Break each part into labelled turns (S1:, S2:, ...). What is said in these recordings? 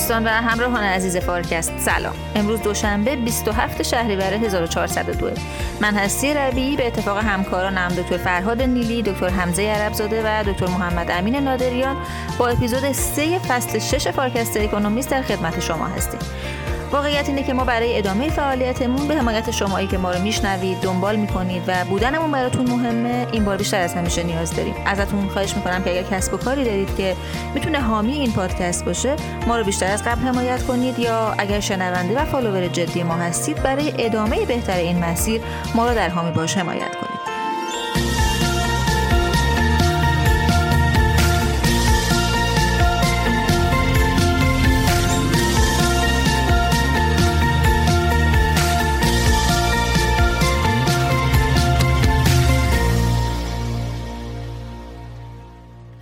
S1: دوستان و همراهان عزیز فارکست سلام. امروز دوشنبه 27 شهریور 1402 من هستی ربیعی به اتفاق همکارانم دکتر فرهاد نیلی دکتر حمزه عربزاده و دکتر محمد امین نادریان با اپیزود 3 فصل 6 فارکست اکونومیست در خدمت شما هستیم. واقعیت اینه که ما برای ادامه فعالیتمون به حمایت شمایی که ما رو میشنوید دنبال می‌کنید و بودنمون براتون مهمه. این بار بیشتر از همیشه نیاز داریم. ازتون خواهش می‌کنم که اگر کسب و کاری دارید که می‌تونه حامی این پادکست باشه ما رو بیشتر از قبل حمایت کنید یا اگر شنونده و فالوور جدی ما هستید برای ادامه بهتر این مسیر ما رو در حامی باش حمایت کنید.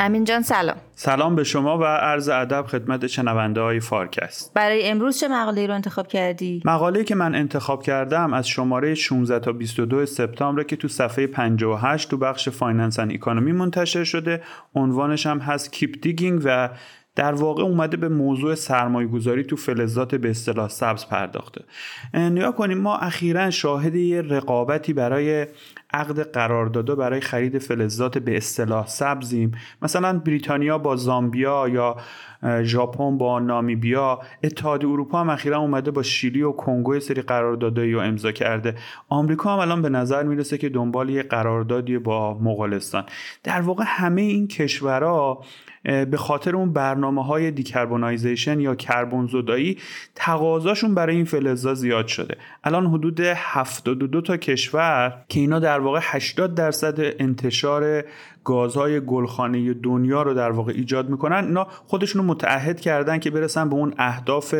S1: امین جان سلام.
S2: سلام به شما و عرض ادب خدمت شنونده های فارکست.
S1: برای امروز چه مقاله رو انتخاب کردی؟
S2: مقاله که من انتخاب کردم از شماره 16 تا 22 سپتامبر که تو صفحه 58 تو بخش finance and economy منتشر شده. عنوانش هم هست keep digging و در واقع اومده به موضوع سرمایه گذاری تو فلزات به اصطلاح سبز پرداخته. نگا کنین ما اخیرا شاهد یه رقابتی برای عقد قرارداد برای خرید فلزات به اصطلاح سبزیم. مثلا بریتانیا با زامبیا یا ژاپن با نامیبیا. اتحادیه اروپا هم اخیرا اومده با شیلی و کنگو سری قراردادایی رو امضا کرده. آمریکا هم الان به نظر می‌رسه که دنبال یه قراردادی با مغولستان. در واقع همه این کشورها به خاطر اون برنامه های decarbonization یا کربن زدایی تقاضاشون برای این فلزا زیاد شده. الان حدود 72 تا کشور که اینا در واقع 80 درصد انتشار گازهای گلخانه دنیا رو در واقع ایجاد می‌کنن. اینا خودشون رو متعهد کردن که برسن به اون اهداف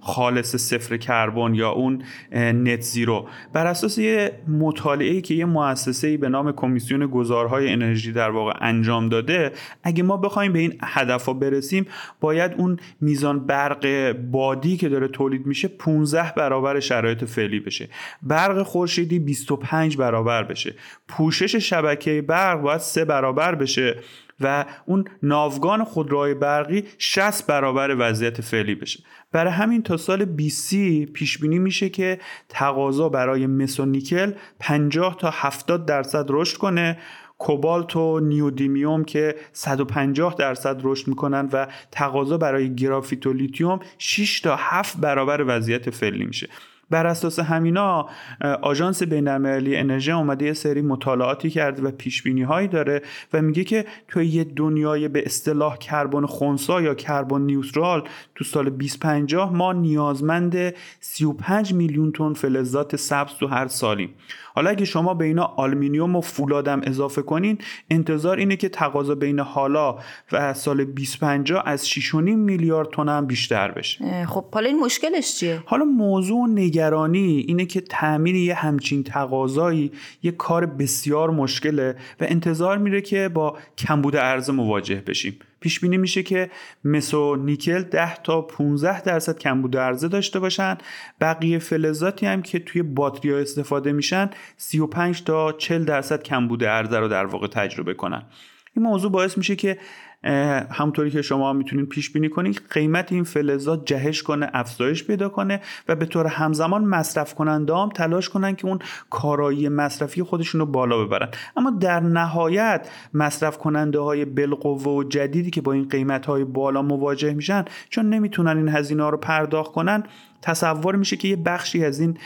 S2: خالص صفر کربن یا اون نت زیرو. بر اساس یه مطالعه که یه مؤسسه به نام کمیسیون گذارهای انرژی در واقع انجام داده اگه ما بخوایم به این هدف برسیم باید اون میزان برق بادی که داره تولید میشه 15 برابر شرایط فعلی بشه. برق خورشیدی 25 برابر بشه. پوشش شبکه برق باید 3 برابر برابر بشه و اون ناوگان خودروهای برقی 60 برابر وضعیت فعلی بشه. برای همین تا سال 20 پیش بینی میشه که تقاضا برای مس و نیکل 50 تا 70 درصد رشد کنه. کوبالت و نیودیمیوم که 150 درصد رشد می‌کنن و تقاضا برای گرافیت و لیتیوم 6 تا 7 برابر وضعیت فعلی میشه. بر اساس همینا آژانس بین‌المللی انرژی اومده یه سری مطالعاتی کرده و پیش هایی داره و میگه که توی یه دنیای به اصطلاح کربن خونسا یا carbon neutral تو سال 2050 ما نیازمند 35 میلیون تن فلزات سبز تو هر سالیم حالا اگه شما به اینا آلومینیوم و فولادم اضافه کنین انتظار اینه که تقاضا بین حالا و سال 2050 از 6.5 میلیارد تن هم بیشتر بشه.
S1: خب حالا این مشکلش چیه؟
S2: حالا موضوع نگرانی اینه که تامین یه همچین تقاضایی یه کار بسیار مشکله و انتظار میره که با کمبود عرضه مواجه بشیم. پیش بینی میشه که مسو نیکل 10 تا 15 درصد کمبود عرضه داشته باشن. بقیه فلزاتی هم که توی باتری ها استفاده میشن 35 تا 40 درصد کمبود عرضه رو در واقع تجربه کنن. این موضوع باعث میشه که همونطوری که شما می‌تونید پیش بینی کنید قیمت این فلزات جهش کنه افزایش پیدا کنه و به طور همزمان مصرف کننده هم تلاش کنن که اون کارایی مصرفی خودشون رو بالا ببرن. اما در نهایت مصرف کننده های بالقوه و جدیدی که با این قیمت های بالا مواجه میشن چون نمی‌تونن این هزینه رو پرداخت کنن تصور میشه که یه بخشی از این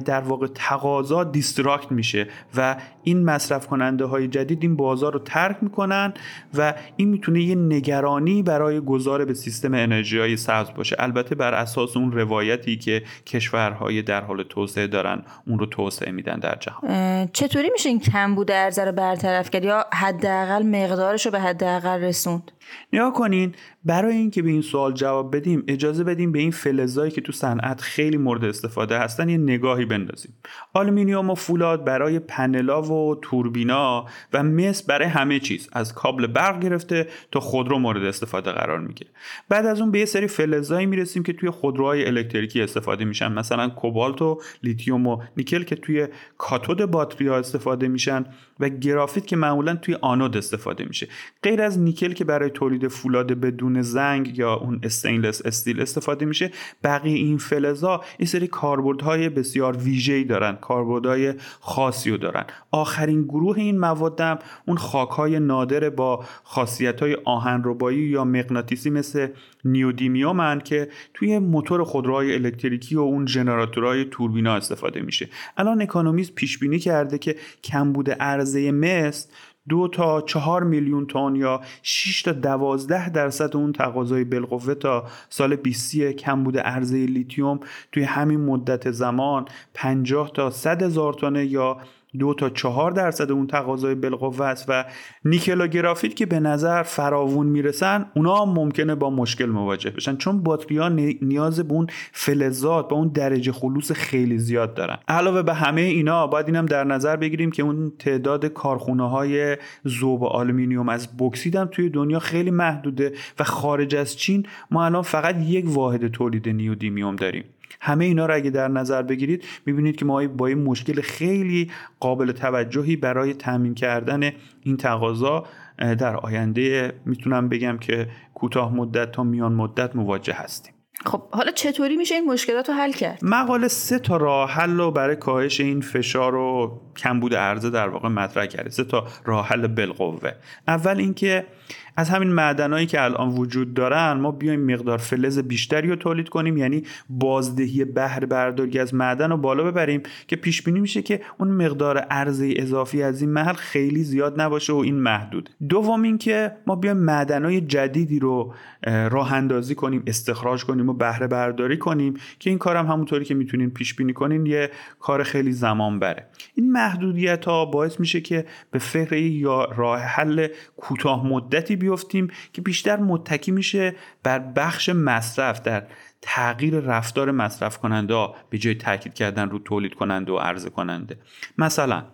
S2: در واقع تقاضا دیستراکت میشه و این مصرف کننده های جدید این بازار رو ترک می‌کنن و این می‌تونه یه نگرانی برای گذار به سیستم انرژی های سبز باشه. البته بر اساس اون روایتی که کشورهای در حال توسعه دارن اون رو توسعه میدن در جهان.
S1: چطوری میشه این کمبود عرضه رو برطرف کرد یا حداقل مقدارش رو به حداقل رسوند؟
S2: نگا کنین برای اینکه به این سوال جواب بدیم اجازه بدیم به این فلزایی که تو صنعت خیلی مورد استفاده هستن یه نگاهی بندازیم. آلومینیوم و فولاد برای پنلا و توربینا و مس برای همه چیز. از کابل برق گرفته تا خودرو مورد استفاده قرار می‌گیره. بعد از اون به یه سری فلزایی می‌رسیم که توی خودروهای الکتریکی استفاده میشن. مثلا کوبالت و لیتیوم و نیکل که توی کاتود باتری ها استفاده میشن و گرافیت که معمولا توی آنود استفاده میشه. غیر از نیکل که برای تولید فولاد بدون زنگ یا اون stainless steel استفاده میشه. بقیه این فلزا این سری کاربردهای بسیار ویژه‌ای دارن کاربردهای خاصی رو دارن. آخرین گروه این موادم اون خاکهای نادر با خاصیت‌های آهنربایی یا مغناطیسی مثل نیودیمیومن که توی موتور خودروهای الکتریکی و اون ژنراتورهای توربینا استفاده میشه. الان اکانومیست پیش بینی کرده که کمبود عرضه مس دو تا چهار میلیون تن یا 6 تا دوازده درصد اون تقاضای بالقوه تا سال 20 کمبود عرضه لیتیوم. توی همین مدت زمان 50 تا 100 هزار تنه یا دو تا چهار درصد اون تقاضای بالقوه است و نیکل و گرافیت که به نظر فراوون می‌رسن اونا هم ممکنه با مشکل مواجه بشن. چون باتری ها نیاز به اون فلزات با اون درجه خلوص خیلی زیاد دارن. علاوه به همه اینا باید اینم در نظر بگیریم که اون تعداد کارخونه های ذوب آلومینیوم از بوکسیت هم توی دنیا خیلی محدوده و خارج از چین ما الان فقط یک واحد تولید نیودیمیوم داریم. همه اینا رو اگه در نظر بگیرید می‌بینید که ما با این مشکل خیلی قابل توجهی برای تامین کردن این تقاضا در آینده می‌تونم بگم که کوتاه مدت تا میان مدت مواجه هستیم.
S1: خب حالا چطوری میشه این مشکلات رو حل کرد؟
S2: مقاله سه تا راه حل رو برای کاهش این فشار و کمبود عرضه در واقع مطرح کرده. سه تا راه حل بالقوه. اول اینکه از همین معدنایی که الان وجود دارن ما بیایم مقدار فلز بیشتری رو تولید کنیم یعنی بازدهی بهره برداری از معدن رو بالا ببریم که پیش بینی میشه که اون مقدار عرضه اضافی از این محل خیلی زیاد نباشه و این محدود. دوم اینکه ما بیایم معدنای جدیدی رو راه اندازی کنیم استخراج کنیم و بهره برداری کنیم که این کارم همونطوری که می‌تونین پیش بینی کنین یه کار خیلی زمان بره این محدودیت ها باعث میشه که به فکر یا راه حل کوتاه مدتی بیفتیم که بیشتر متکی میشه بر بخش مصرف در تغییر رفتار مصرف کننده به جای تاکید کردن رو تولید کننده و عرضه کننده. مثلا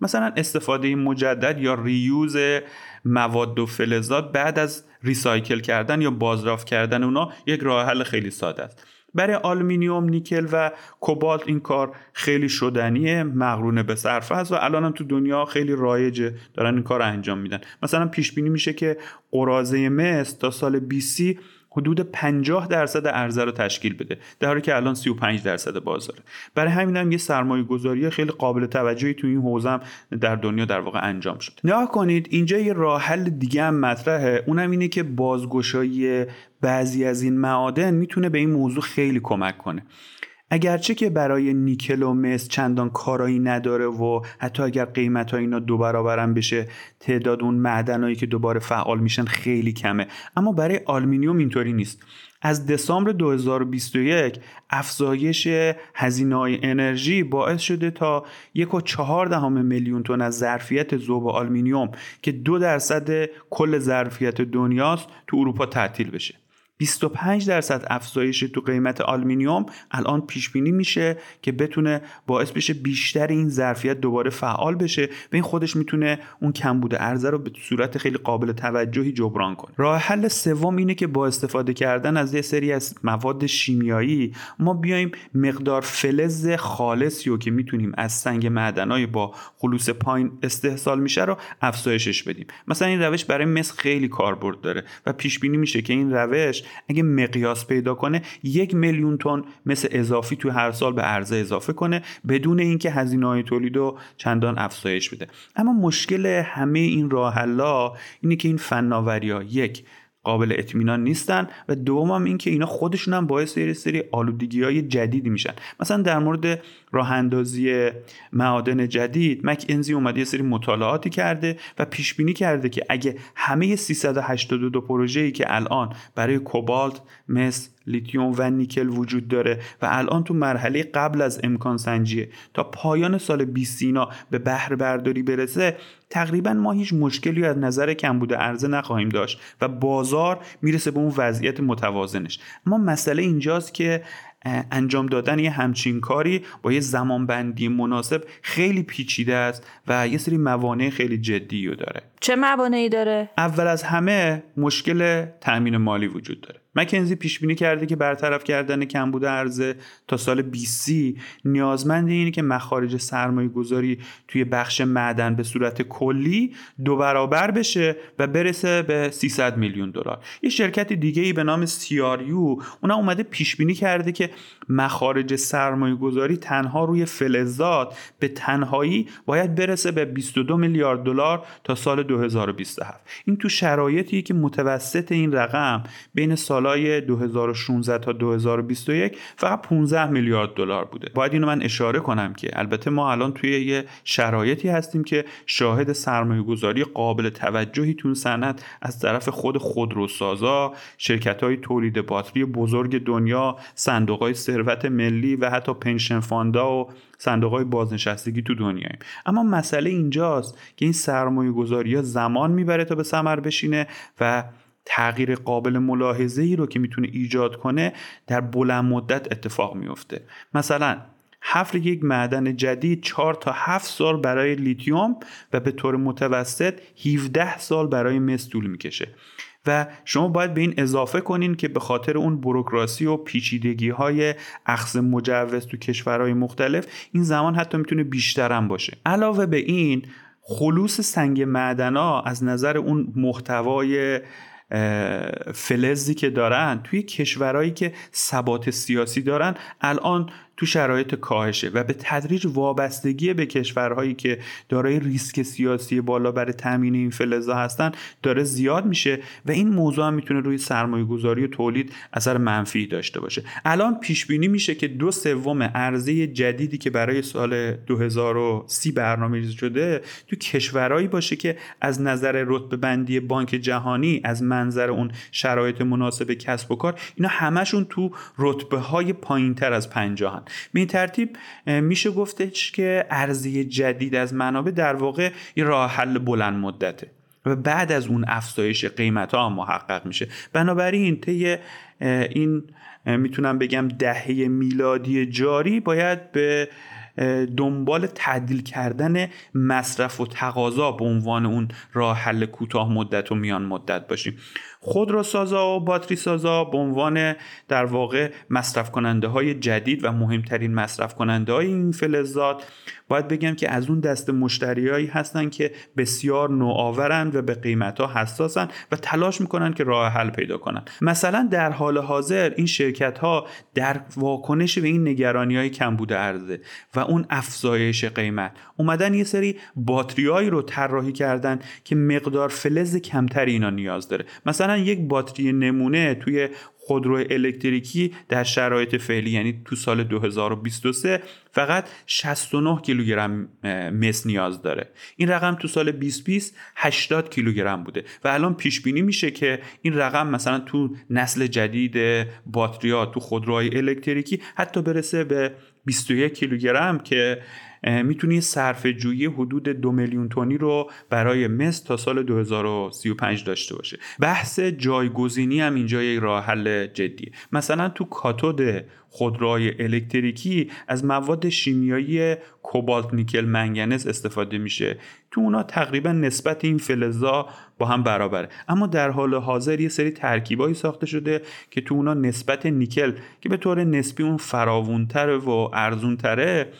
S2: مثلا استفاده مجدد یا ریوز مواد و فلزات بعد از recycle کردن یا بازیافت کردن اونا یک راه حل خیلی ساده است. برای آلومینیوم نیکل و کوبالت این کار خیلی شدنیه مقرونه به صرفه است و الان هم تو دنیا خیلی رایجه دارن این کار انجام میدن. مثلا پیش بینی میشه که قراضه مس تا سال 20 حدود 50 درصد عرضه رو تشکیل بده در حالی که الان 35 درصد بازاره برای همین هم یه سرمایه گذاری خیلی قابل توجهی تو این حوزه در دنیا در واقع انجام شد. نگاه کنید اینجا یه راه حل دیگه هم مطرحه. اونم اینه که بازگشایی بعضی از این معادن می‌تونه به این موضوع خیلی کمک کنه. اگرچه که برای نیکل و مس چندان کارایی نداره و حتی اگر قیمت ها اینا دو برابرم بشه تعداد اون معدنایی که دوباره فعال میشن خیلی کمه. اما برای آلمینیوم اینطوری نیست. از دسامبر 2021 افزایش هزینه های انرژی باعث شده تا یک و چهار دهم میلیون تن از ظرفیت ذوب آلمینیوم که دو درصد کل ظرفیت دنیاست تو اروپا تعطیل بشه. 25 درصد افزایش تو قیمت آلومینیوم الان پیش بینی میشه که بتونه باعث بشه بیشتر این ظرفیت دوباره فعال بشه و این خودش می‌تونه اون کمبود عرضه رو به صورت خیلی قابل توجهی جبران کنه. راه حل سوم اینه که با استفاده کردن از یه سری از مواد شیمیایی ما بیایم مقدار فلز خالصی رو که می‌تونیم از سنگ معدنای با خلوص پایین استحصال میشه رو افزایشش بدیم. مثلا این روش برای مس خیلی کاربرد داره و پیش بینی میشه که این روش اگه مقیاس پیدا کنه یک میلیون تن مثل اضافی تو هر سال به عرضه اضافه کنه بدون اینکه هزینه های تولید رو چندان افزایش بده. اما مشکل همه این راه اینه که این فناوری ها یک قابل اطمینان نیستن و دوم هم این که اینا خودشون هم باعث یه سری آلودگی های جدیدی میشن. مثلا در مورد راه اندازی معادن جدید مک انزی اومده یه سری مطالعاتی کرده و پیش بینی کرده که اگه همه 382 پروژه‌ای که الان برای کوبالت، مس، لیتیوم و نیکل وجود داره و الان تو مرحله قبل از امکان سنجیه تا پایان سال 20 اینا به بهره برداری برسه تقریبا ما هیچ مشکلی از نظر کمبود عرضه نخواهیم داشت و بازار می‌رسه به اون وضعیت متوازنش. اما مسئله اینجاست که انجام دادن یه همچین کاری با یه زمانبندی مناسب خیلی پیچیده است و یه سری موانع خیلی جدی رو داره
S1: چه موانعی داره؟
S2: اول از همه مشکل تأمین مالی وجود داره مکنزی پیش بینی کرده که برطرف کردن کمبود عرضه تا سال 20 نیازمند اینه که مخارج سرمایه گذاری توی بخش معدن به صورت کلی دو برابر بشه و برسه به 300 میلیون دلار. یه شرکت دیگه ای به نام سیاریو اونا اومده پیش بینی کرده که مخارج سرمایه گذاری تنها روی فلزات به تنهایی باید برسه به 22 میلیارد دلار تا سال 2027 این تو شرایطی که متوسط این رقم بین سالهای 2016 تا 2021 فقط 15 میلیارد دلار بوده. باید اینو من اشاره کنم که البته ما الان توی یه شرایطی هستیم که شاهد سرمایه گذاری قابل توجهی تو صنعت از طرف خود خودروسازا شرکت های تولید باتری بزرگ دنیا صندوق های ثروت ملی و حتی پنشن فاندا و صندوق های بازنشستگی تو دنیاییم. اما مسئله اینجاست که این سرمایه گذاری ها زمان می‌بره تا به ثمر بشینه و تغییر قابل ملاحظه ای رو که می‌تونه ایجاد کنه در بلند مدت اتفاق میفته مثلا حفر یک معدن جدید 4 تا 7 سال برای لیتیوم و به طور متوسط 17 سال برای مس طول می‌کشه. و شما باید به این اضافه کنین که به خاطر اون بروکراسی و پیچیدگی های اخذ مجوز تو کشورهای مختلف این زمان حتی می‌تونه بیشترم باشه. علاوه به این خلوص سنگ معدنا از نظر اون محتوای فلزی که دارن توی کشورهایی که ثبات سیاسی دارن الان تو شرایط کاهشه و به تدریج وابستگی به کشورهایی که دارای ریسک سیاسی بالا برای تامین این فلزا هستن داره زیاد میشه و این موضوع هم می‌تونه روی سرمایه گذاری و تولید اثر منفی داشته باشه. الان پیش بینی میشه که دو سوم عرضه جدیدی که برای سال 2030 برنامه شده تو کشورهایی باشه که از نظر رتبه بندی بانک جهانی از منظر اون شرایط مناسب کسب و کار اینا همشون تو رتبه های پایین تر از پنجاهن. به این ترتیب میشه گفتش که ارزی جدید از منابع در واقع یه راه حل بلند مدته و بعد از اون افزایش قیمت ها محقق میشه. بنابراین طی این می‌تونم بگم دهه میلادی جاری باید به دنبال تعدیل کردن مصرف و تقاضا به عنوان اون راه حل کوتاه مدت و میان مدت باشیم. خودروسازا و باتری سازا به عنوان در واقع مصرف کننده های جدید و مهمترین مصرف کننده های این فلزات باید بگم که از اون دست مشتریایی هستن که بسیار نوآورن و به قیمت ها حساسن و تلاش می‌کنن که راه حل پیدا کنن. مثلا در حال حاضر این شرکت ها در واکنش به این نگرانی های کمبود عرضه و اون افزایش قیمت. اومدن یه سری باتریایی رو طراحی کردن که مقدار فلز کمتری اینا نیاز داره. مثلا یک باتری نمونه توی خودرو الکتریکی در شرایط فعلی یعنی تو سال 2023 فقط 69 کیلوگرم مس نیاز داره. این رقم تو سال 2020 80 کیلوگرم بوده. و الان پیش بینی میشه که این رقم مثلا تو نسل جدید باتریا تو خودروهای الکتریکی حتی برسه به 21 کیلوگرم که می‌تونی صرف جویی حدود دو میلیون تونی رو برای مس تا سال 2035 داشته باشه. بحث جایگزینی هم اینجا یک راه حل جدیه. مثلا تو کاتود خودروهای الکتریکی از مواد شیمیایی کوبالت نیکل منگنز استفاده میشه. تو اونا تقریبا نسبت این فلزا با هم برابره. اما در حال حاضر یه سری ترکیبایی ساخته شده که تو اونا نسبت نیکل که به طور نسبی اون فراوونتره و ارزونتره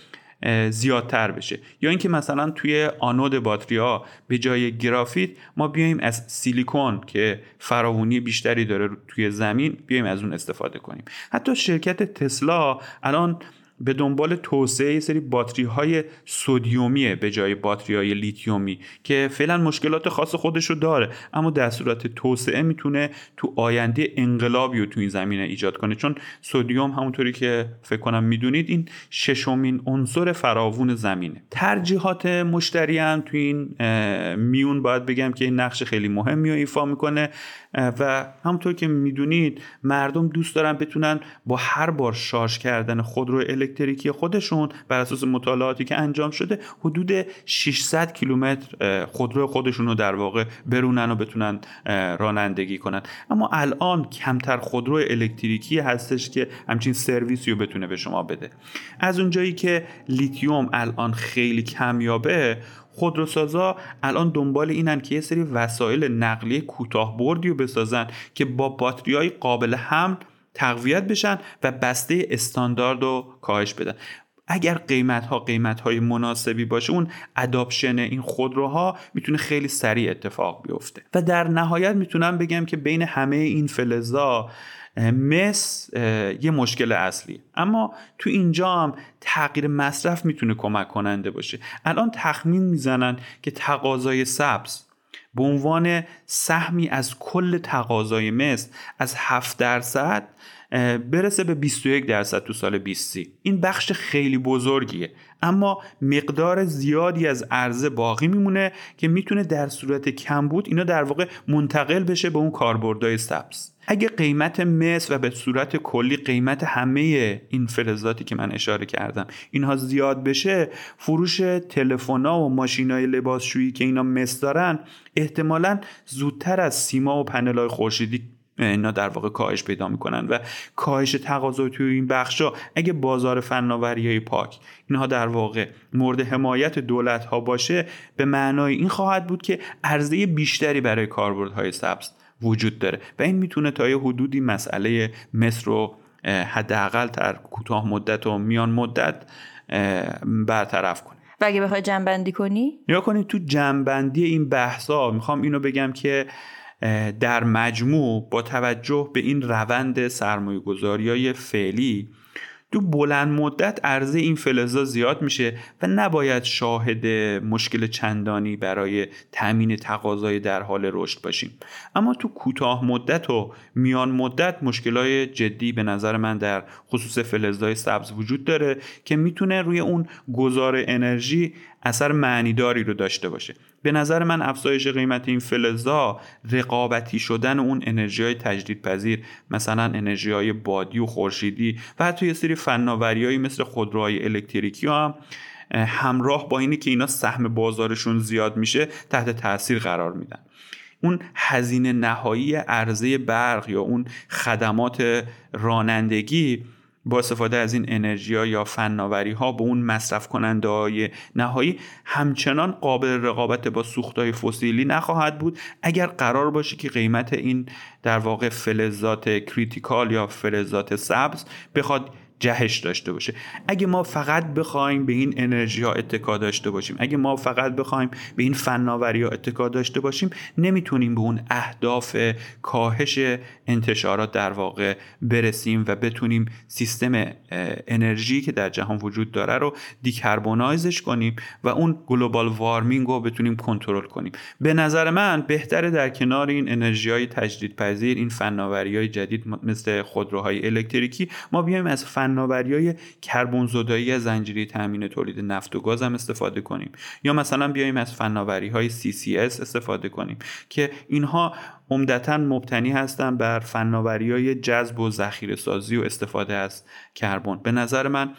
S2: زیادتر بشه. یا اینکه مثلا توی آنود باتری ها به جای گرافیت ما بیایم از سیلیکون که فراوانی بیشتری داره توی زمین بیایم از اون استفاده کنیم. حتی شرکت تسلا الان به دنبال توسعه سری باتری های سودیومیه به جای باتری های لیتیومی که فعلا مشکلات خاص خودش رو داره. اما در صورت توسعه می‌تونه تو آینده انقلابی رو تو این زمینه ایجاد کنه. چون سودیوم همونطوری که فکر کنم می‌دونید این ششمین عنصر فراوون زمینه. ترجیحات مشتری هم تو این میون باید بگم که این نقش خیلی مهمی رو ایفا می‌کنه. و همونطور که می‌دونید مردم دوست دارن بتونن با هر بار شارژ کردن خودرو الکتریکی خودشون بر اساس مطالعاتی که انجام شده حدود 600 کیلومتر خودرو خودشون رو در واقع برونن و بتونن رانندگی کنن. اما الان کمتر خودرو الکتریکی هستش که همچین سرویسی رو بتونه به شما بده. از اونجایی که لیتیوم الان خیلی کمیابه خودروسازا الان دنبال اینن که یه سری وسایل نقلیه کوتاه بردی رو بسازن که با باتری های قابل حمل تقویت بشن و بسته استاندارد رو کاهش بدن. اگر قیمت ها قیمت های مناسبی باشه اون اداپشن این خودروها می‌تونه خیلی سریع اتفاق بیفته. و در نهایت می‌تونم بگم که بین همه این فلزا مس یه مشکل اصلی اما تو اینجا هم تغییر مصرف می‌تونه کمک کننده باشه. الان تخمین می‌زنن که تقاضای سبز به عنوان سهمی از کل تقاضای مس از 7 درصد برسه به 21 درصد تو سال 2030 این بخش خیلی بزرگیه. اما مقدار زیادی از عرضه باقی میمونه که می‌تونه در صورت کمبود اینا در واقع منتقل بشه به اون کاربردهای سبز. اگه قیمت مس و به صورت کلی قیمت همه این فلزاتی که من اشاره کردم اینها زیاد بشه فروش تلفن‌ها و ماشینای لباسشویی که اینا مس دارن احتمالا زودتر از سیما و پنل‌های خورشیدی اینا در واقع کاهش پیدا می‌کنن و کاهش تقاضا توی این بخشا اگه بازار فناوری های پاک اینها در واقع مورد حمایت دولت ها باشه به معنای این خواهد بود که عرضه بیشتری برای کاربردهای سبز وجود داره و این می‌تونه تا یه حدودی مسئله مصر رو حداقل در کوتاه مدت و میان مدت برطرف کنه
S1: و اگه بخوای جنبندی کنی؟
S2: نیا کنید تو جنبندی این بحثا می‌خوام اینو بگم که در مجموع با توجه به این روند سرمایه گذاری های فعلی تو بلند مدت عرضه این فلزا زیاد میشه و نباید شاهد مشکل چندانی برای تامین تقاضای در حال رشد باشیم. اما تو کوتاه مدت و میان مدت مشکلای جدی به نظر من در خصوص فلزای سبز وجود داره که می‌تونه روی اون گذار انرژی اثر معنیداری رو داشته باشه. به نظر من افزایش قیمت این فلزا رقابتی شدن اون انرژی های تجدیدپذیر مثلا انرژی های بادی و خورشیدی و حتی یه سری فناوریهایی مثل خودروهای الکتریکی هم همراه با اینی که اینا سهم بازارشون زیاد میشه تحت تاثیر قرار میدن. اون هزینه نهایی عرضه برق یا اون خدمات رانندگی با استفاده از این انرژی ها یا فناوری ها به اون مصرف کننده های نهایی همچنان قابل رقابت با سوخت های فسیلی نخواهد بود. اگر قرار باشه که قیمت این در واقع فلزات critical یا فلزات سبز بخواد جهش داشته باشه. اگه ما فقط بخوایم به این انرژی ها اتکا داشته باشیم اگه ما فقط بخوایم به این فناوری ها اتکا داشته باشیم نمی‌تونیم به اون اهداف کاهش انتشارات در واقع برسیم و بتونیم سیستم انرژی که در جهان وجود داره رو دیکربونایزش کنیم و اون گلوبال وارمینگ رو بتونیم کنترل کنیم. به نظر من بهتره در کنار این انرژی های تجدیدپذیر این فناوری های جدید مثل خودروهای الکتریکی ما بیایم از فن فناوری های کربن زدایی زنجیره تامین تولید نفت و گاز هم استفاده کنیم. یا مثلا بیایم از فناوری های CCS استفاده کنیم که اینها عمدتا مبتنی هستند بر فناوری های جذب و ذخیره سازی و استفاده از کربن. به نظر من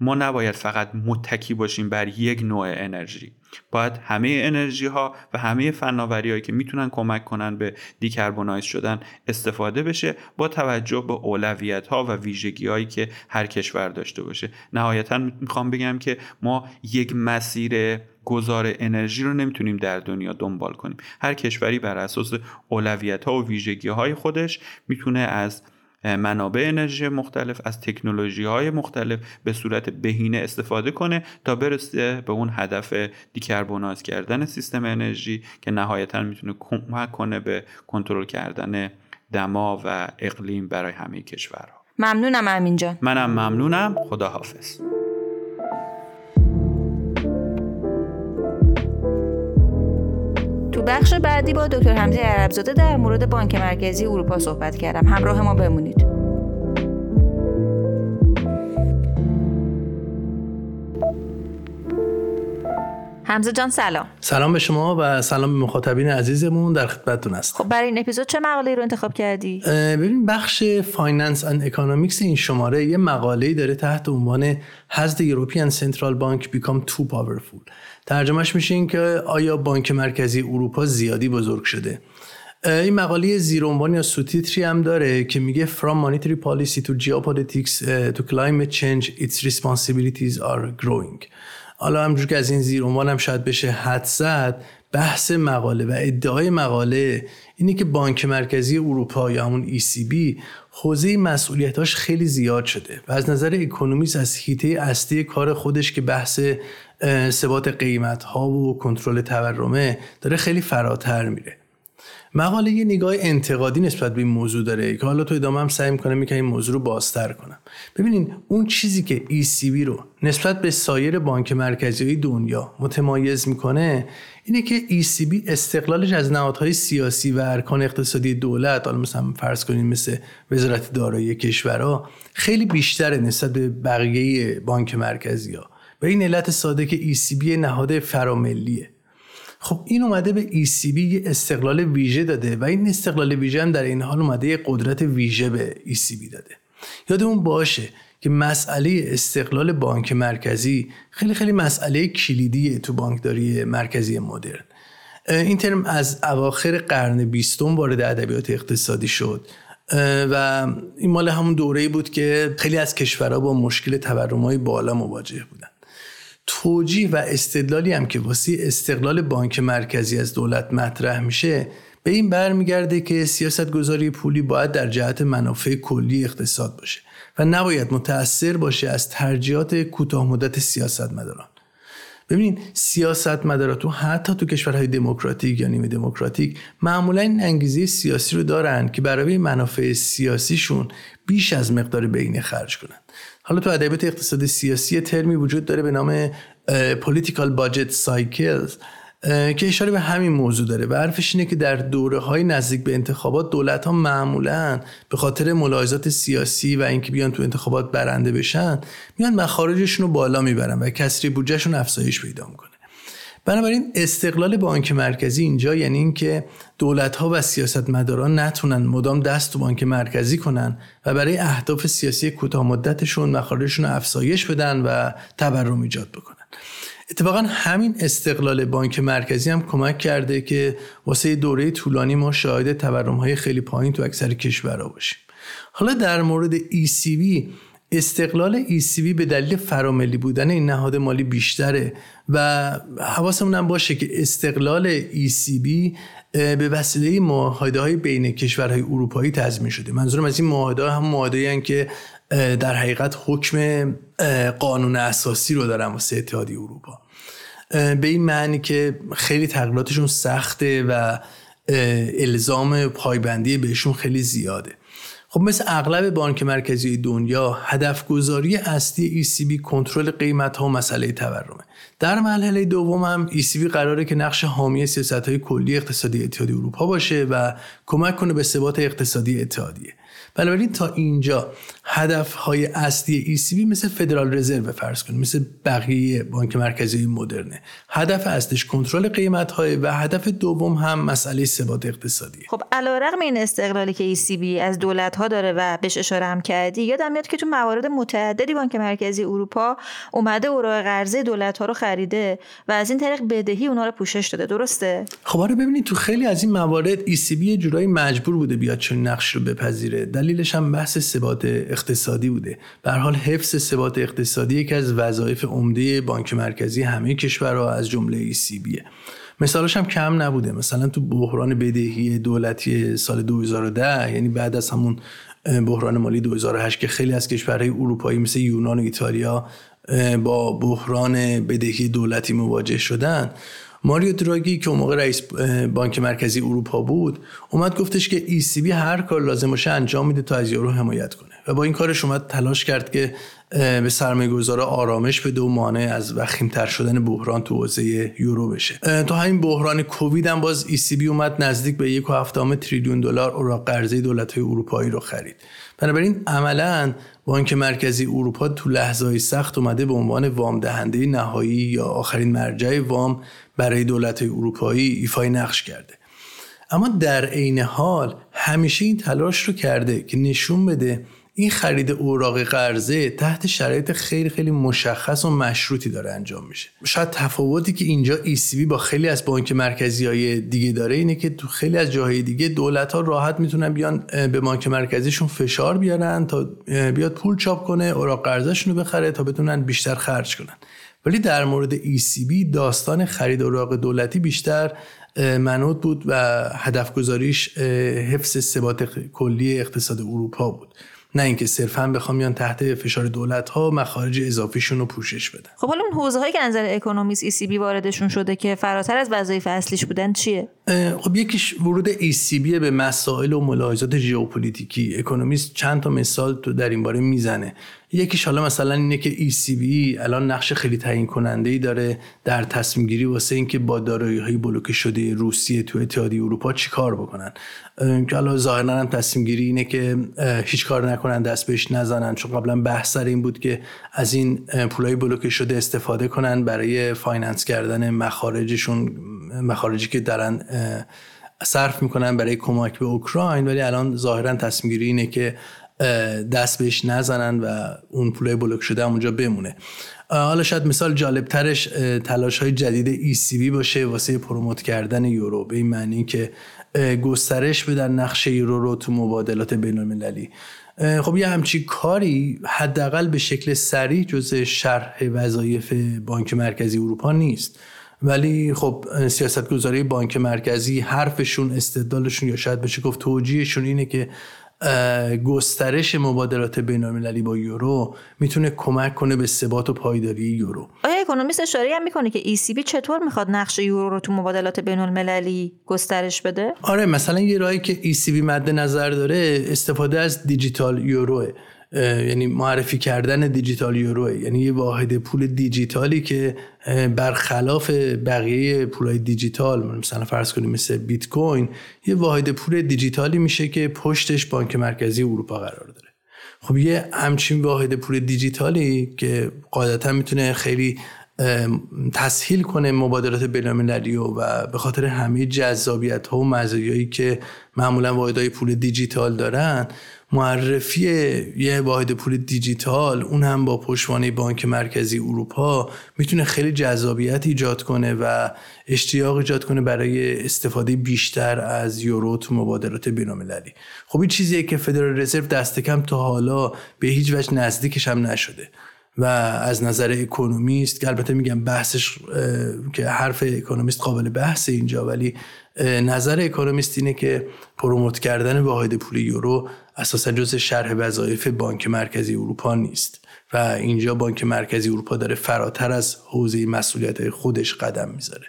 S2: ما نباید فقط متکی باشیم بر یک نوع انرژی. باید همه انرژی ها و همه فناوری هایی که می‌تونن کمک کنن به دیکربونایز شدن استفاده بشه با توجه به اولویت ها و ویژگی هایی که هر کشور داشته باشه. نهایتا می‌خوام بگم که ما یک مسیر گذار انرژی رو نمی‌تونیم در دنیا دنبال کنیم. هر کشوری بر اساس اولویت ها و ویژگی های خودش می‌تونه از منابع انرژی مختلف از تکنولوژی های مختلف به صورت بهینه استفاده کنه تا برسه به اون هدف دیکربوناز کردن سیستم انرژی که نهایتا می‌تونه کمک کنه به کنترل کردن دما و اقلیم برای همه کشورها.
S1: ممنونم امین جان.
S2: منم ممنونم. خداحافظ.
S1: تو بخش بعدی با دکتر حمزه عربزاده در مورد بانک مرکزی اروپا صحبت کردم. همراه ما بمونید. حمزه جان سلام.
S3: سلام به شما و سلام به مخاطبین عزیزمون. در خدمتتون هستم.
S1: خب برای این اپیزود چه مقاله رو انتخاب کردی؟
S3: ببین بخش Finance and Economics این شماره یه مقاله داره تحت عنوان Has the European Central Bank become too powerful ترجمهش میشه این که آیا بانک مرکزی اروپا زیادی بزرگ شده. این مقاله زیر عنوان یا سوتیتری هم داره که میگه From monetary policy to geopolitics to climate change its responsibilities are growing. حالا همجور که از این زیر عنوان هم شاید بشه حد زد بحث مقاله و ادعای مقاله اینه که بانک مرکزی اروپا یا همون ECB حوزه مسئولیتاش خیلی زیاد شده و از نظر اکونومیست از هیته اصلی کار خودش که بحث ثبات قیمت ها و کنترل تورمه داره خیلی فراتر میره. مقاله یه نگاه انتقادی نسبت به این موضوع داره که حالا تو ادامه هم سعی می‌کنم که این موضوع رو بازتر کنم. ببینین اون چیزی که ECB رو نسبت به سایر بانک مرکزی دنیا متمایز می‌کنه اینه که ECB استقلالش از نهادهای سیاسی و ارکان اقتصادی دولت حالا مثلا فرض کنیم مثل وزارت دارایی کشورها خیلی بیشتره نسبت به بقیه بانک مرکزی ها و این علت ساده که ECB نهاد فراملیه. خب این اومده به ECB یه استقلال ویژه داده و این استقلال ویژه هم در این حال اومده قدرت ویژه به ECB داده. یادمون باشه که مسئله استقلال بانک مرکزی خیلی خیلی مسئله کلیدیه تو بانکداری مرکزی مدرن. این ترم از اواخر قرن بیستم وارد ادبیات اقتصادی شد. و این مال همون دوره بود که خیلی از کشورها با مشکل تورم‌های بالا مواجه بودن. توجیه و استدلالی هم که واسه استقلال بانک مرکزی از دولت مطرح میشه به این برمیگرده که سیاست گذاری پولی باید در جهت منافع کلی اقتصاد باشه و نباید متأثر باشه از ترجیحات کوتاه مدت سیاست مداران ببینید سیاست تو حتی تو کشورهای دموکراتیک یا نیمه دموکراتیک معمولا این انگیزه سیاسی رو دارن که برای منافع سیاسیشون بیش از مقدار بینه خرج کنن. حالا تو ادبیات اقتصاد سیاسی ترمی وجود داره به نام political budget cycles که اشاره به همین موضوع داره و حرفش اینه که در دوره های نزدیک به انتخابات دولت ها معمولا به خاطر ملاحظات سیاسی و اینکه بیان تو انتخابات برنده بشن میان مخارجشون رو بالا می‌برن و کسری بودجهشون افزایش پیدا می‌کنه. بنابراین استقلال بانک مرکزی اینجا یعنی اینکه دولت ها و سیاستمداران نتونن مدام دست تو بانک مرکزی کنن و برای اهداف سیاسی کوتاه مدتشون مخارجشون رو افزایش بدن و تورم ایجاد بکنن. اتفاقا همین استقلال بانک مرکزی هم کمک کرده که واسه دوره طولانی ما شاهد تورم های خیلی پایین تو اکثر کشورها باشیم. حالا در مورد ECB استقلال ECB به دلیل فراملی بودن این نهاد مالی بیشتره و حواسمون هم باشه که استقلال ECB به وسیله معاهده های بین کشورهای اروپایی تضمین شده. منظورم از این معاهده هم معاهده که در حقیقت حکم قانون اساسی رو دارن واسه اتحادیه اروپا. به این معنی که خیلی تغییراتشون سخته و الزام پایبندی بهشون خیلی زیاده. خب مثل اغلب بانک مرکزی دنیا هدف گذاری اصلی ECB کنترل قیمت ها و مسئله تورمه. در مرحله دوم هم ECB قراره که نقش حامی سیاست های کلی اقتصادی اتحادیه اروپا باشه و کمک کنه به ثبات اقتصادی اتحادیه. بنابراین تا اینجا هدف های اصلی ECB مثل فدرال رزرو فرض کنیم مثل بقیه بانک مرکزی مدرنه. هدف اصلیش کنترل قیمت های و هدف دوم هم مسئله ثبات اقتصادی.
S1: خب علیرغم این استقلالی که ECB از دولت ها داره و بهش اشاره هم کردی یادم میاد که تو موارد متعددی بانک مرکزی اروپا اومده اوراق قرضه دولت ها رو خریده و از این طریق بدهی اونها رو پوشش داده. درسته؟
S3: خب آره ببینید تو خیلی از این موارد ECB جورایی مجبور بوده بیاد چون نقش رو بپذیره. دلیلش هم بحث ثبات اقتصادی بوده. به حال حفظ ثبات اقتصادی یکی از وظایف عمده بانک مرکزی همه کشورها از جمله ECB مثالش هم کم نبوده. مثلا تو بحران بدهی دولتی سال 2010 یعنی بعد از همون بحران مالی 2008 که خیلی از کشورهای اروپایی مثل یونان و ایتالیا با بحران بدهی دولتی مواجه شدن ماریو دراگی که اون موقع رئیس بانک مرکزی اروپا بود اومد گفتش که ECB هر کار لازم باشه انجام میده تا از یورو حمایت کنه. و با این کارش اومد تلاش کرد که به سرمایه گذارا آرامش بده و مانع از وخیمتر شدن بحران تو حوزه یورو بشه. تو همین بحران کووید هم باز ECB اومد نزدیک به یک و تریلیون دلار اوراق قرضه دولت های اروپایی رو خرید. بنابراین عملا بانک مرکزی اروپا تو لحظه سخت اومده به عنوان وام دهنده نهایی یا آخرین مرجع وام برای دولت اروپایی ایفای نقش کرده. اما در عین حال همیشه این تلاش رو کرده که نشون بده این خرید اوراق قرضه تحت شرایط خیلی خیلی مشخص و مشروطی داره انجام میشه. شاید تفاوتی که اینجا ECB با خیلی از بانک مرکزی های دیگه داره اینه که تو خیلی از جاهای دیگه دولت ها راحت می‌تونن بیان به بانک مرکزیشون فشار بیارن تا بیاد پول چاپ کنه اوراق قرضهشون رو بخره تا بتونن بیشتر خرج کنن. ولی در مورد ECB داستان خرید اوراق دولتی بیشتر منوط بود و هدف گذاریش حفظ ثبات کلی اقتصاد اروپا بود. نه اینکه صرفا بخوان بیان تحت فشار دولت ها مخارج اضافیشون رو پوشش بدن.
S1: خب حالا اون حوزه هایی که نظر اکونومیست ECB واردشون شده که فراتر از وظایف اصلیش بودن چیه؟
S3: خب یکیش ورود ECB به مسائل و ملاحظات ژئوپلیتیکی. اکونومیست چند تا مثال تو در این باره می‌زنه. یکیش حالا مثلا اینه که ECB الان نقش خیلی تعیین کننده ای داره در تصمیم گیری واسه اینکه با دارایی های بلوکه شده روسیه تو اتحادیه اروپا چیکار بکنن. که حالا ظاهرا هم تصمیم گیری اینه که هیچ کار نکنن دست بهش نزنن. چون قبلا بحث سر این بود که از این پولای بلوکه شده استفاده کنن برای finance کردن مخارجشون مخارجی که دارن صرف می‌کنن برای کمک به اوکراین. ولی الان ظاهرا تصمیم گیری اینه که دست بهش نزنن و اون پولای بلوک شده اونجا بمونه. حالا شاید مثال جالب ترش تلاش های جدید ECB باشه واسه پروموت کردن یورو. به این معنی که گسترش بدن نقش یورو رو تو مبادلات بین المللی خب یه همچی کاری حداقل به شکل سریع جز شرح وظایف بانک مرکزی اروپا نیست. ولی خب سیاست گذاری بانک مرکزی حرفشون استدلالشون یا شاید بشه گفت توجیهشون اینه که گسترش مبادلات بین با یورو می‌تونه کمک کنه به ثبات و پایداری یورو.
S1: آیا اکونومیست اشاره هم می‌کنه که ECB چطور می‌خواد نقش یورو رو تو مبادلات بین المللی گسترش بده؟
S3: آره مثلا یه راهی که ECB مد نظر داره استفاده از دیجیتال یوروه. یعنی معرفی کردن دیجیتال یورو. یعنی یه واحد پول دیجیتالی که برخلاف بقیه پولای دیجیتال مثلا فرض کنیم مثل بیت کوین یه واحد پول دیجیتالی میشه که پشتش بانک مرکزی اروپا قرار داره. خب یه همچین واحد پول دیجیتالی که قاعدتا می‌تونه خیلی تسهیل کنه مبادلات بینالمللی و, و به خاطر همه جذابیت ها و مزایایی که معمولا واحدهای پول دیجیتال دارن معرفی یه واحد پول دیجیتال اون هم با پشتوانه بانک مرکزی اروپا می‌تونه خیلی جذابیت ایجاد کنه و اشتیاق ایجاد کنه برای استفاده بیشتر از یورو تو مبادلات بینالمللی. خب این چیزیه که فدرال رزرو دست کم تا حالا به هیچ وجه نزدیکش هم نشده و از نظر اکونومیست که البته میگم بحثش که حرف اکونومیست قابل بحث اینجا ولی نظر اکونومیست اینه که پروموت کردن واحد پول یورو اساسا جز شرح وظایف بانک مرکزی اروپا نیست و اینجا بانک مرکزی اروپا داره فراتر از حوزه مسئولیت خودش قدم می‌ذاره.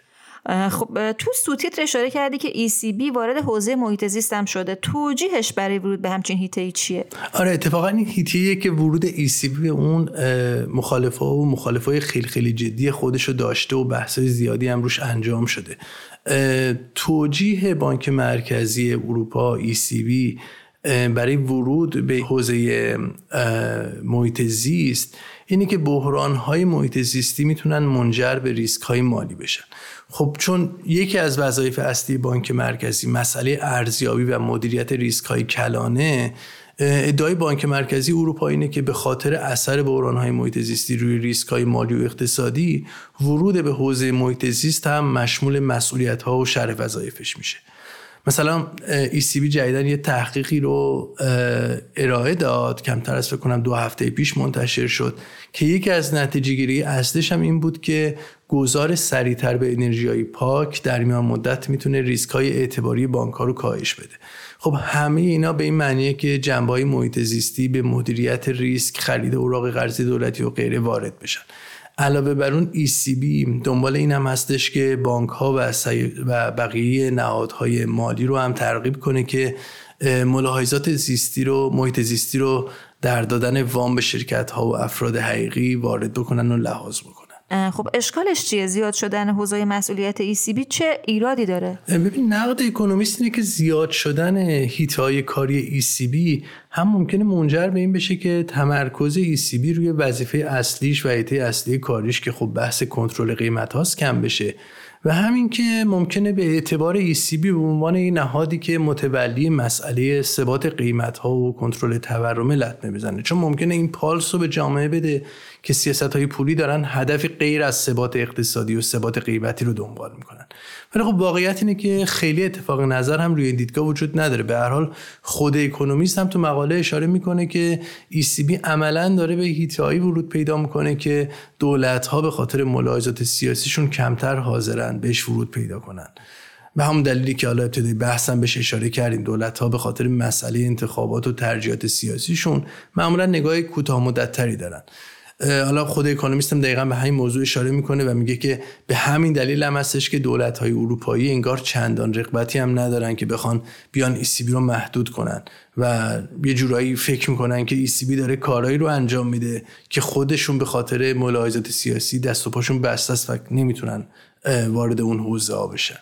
S1: خب تو سوتیتر اشاره کردی که ECB وارد حوزه محیط زیست هم شده. توجیهش برای ورود به همچین هیته ای چیه؟
S3: آره اتفاقا این هیته که ورود ECB به اون مخالفه و مخالفه خیلی خیلی جدی خودش رو داشته و بحث زیادی هم روش انجام شده. توجیه بانک مرکزی اروپا ECB برای ورود به حوزه محیط زیست اینه که بحران های محیط زیستی می‌تونن منجر به ریسک های مالی بشن. خب چون یکی از وظایف اصلی بانک مرکزی مسئله ارزیابی و مدیریت ریسک های کلانه ادعای بانک مرکزی اروپا اینه که به خاطر اثر بحران های محیط زیستی روی ریسک های مالی و اقتصادی ورود به حوزه محیط زیست هم مشمول مسئولیت ها و شرح وظایفش میشه. مثلا ECB جدیدن یه تحقیقی رو ارائه داد. کمتر از کنم دو هفته پیش منتشر شد. که یکی از نتیجه گیری اصلش هم این بود که گذار سریعتر به انرژی پاک در میان مدت می‌تونه ریسک های اعتباری بانک ها رو کاهش بده. خب همه اینا به این معنیه که جنبه های محیط زیستی به مدیریت ریسک خرید اوراق قرضی دولتی و غیره وارد بشن. علاوه بر اون ECB دنبال این هم هستش که بانک ها و, و بقیه نهادهای مالی رو هم ترغیب کنه که ملاحظات زیستی رو محیط زیستی رو در دادن وام به شرکت ها و افراد حقیقی وارد بکنن و لحاظ بکنن.
S1: خب اشکالش چیه؟ زیاد شدن حوزه مسئولیت ECB چه ایرادی داره؟
S3: ببین نقد اکونومیست اینه که زیاد شدن هیتای کاری ECB هم ممکنه منجر به این بشه که تمرکز ECB روی وظیفه اصلیش و هیته اصلی کاریش که خب بحث کنترل قیمت هاست کم بشه. و همین که ممکنه به اعتبار ECB به عنوان این نهادی که متولی مسئله ثبات قیمت ها و کنترل تورم لطمه بزنه. چون ممکنه این پالس رو به جامعه بده. که سیاست های پولی دارن هدف غیر از ثبات اقتصادی و ثبات قیمتی رو دنبال می‌کنن. ولی خب واقعیت اینه که خیلی اتفاق نظر هم روی دیدگاه وجود نداره. به هر حال خود اکونومیست هم تو مقاله اشاره می‌کنه که ECB عملا داره به هیتایی ورود پیدا می‌کنه که دولت ها به خاطر ملاحظات سیاسیشون کمتر حاضرن بهش ورود پیدا کنن. به همون دلیلی که حالا ابتدای بحثم بهش اشاره کردیم دولت ها به خاطر مسئله انتخابات و ترجیحات سیاسیشون معمولا نگاه کوتاه مدت‌تری دارن. حالا خود اکونومیست هم دقیقا به همین موضوع اشاره می‌کنه و میگه که به همین دلیل هم هستش که دولت های اروپایی انگار چندان رغبتی هم ندارن که بخوان بیان ECB رو محدود کنن و یه جورایی فکر می‌کنن که ECB داره کارهایی رو انجام میده که خودشون به خاطر ملاحظات سیاسی دست و پاشون بسته است و نمی‌تونن وارد اون حوزه ها بشن.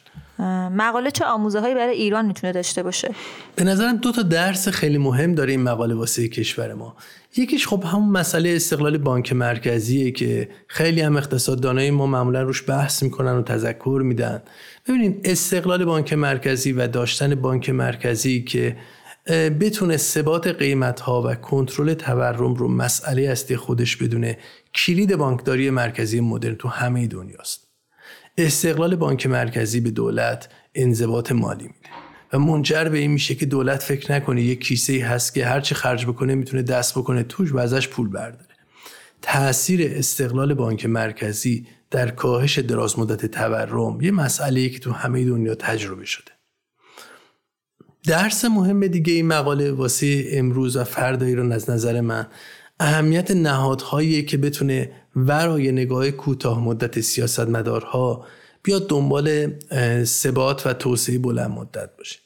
S1: مقاله چه آموزه هایی برای ایران می‌تونه داشته باشه؟
S3: به نظرم دو تا درس خیلی مهم داره این مقاله واسه کشور ما. یکیش خب همون مسئله استقلال بانک مرکزیه که خیلی هم اقتصاددانای ما معمولا روش بحث می‌کنن و تذکر میدن. ببینید استقلال بانک مرکزی و داشتن بانک مرکزی که بتونه ثبات قیمت ها و کنترل تورم رو مسئله اصلی خودش بدونه کلید بانکداری مرکزی مدرن تو همه دنیاست. استقلال بانک مرکزی به دولت انضباط مالی میده. و منجر به این میشه که دولت فکر نکنه یک کیسه هست که هرچی خرج بکنه می‌تونه دست بکنه توش و ازش پول برداره. تاثیر استقلال بانک مرکزی در کاهش درازمدت تورم یه مسئله که تو همه دنیا تجربه شده. درس مهم دیگه این مقاله واسه امروز و فردایی رو از نظر من اهمیت نهادهایی که بتونه ورای نگاه کوتاه مدت سیاستمدارها بیاد دنبال ثبات و توسعه بلند مدت باشه.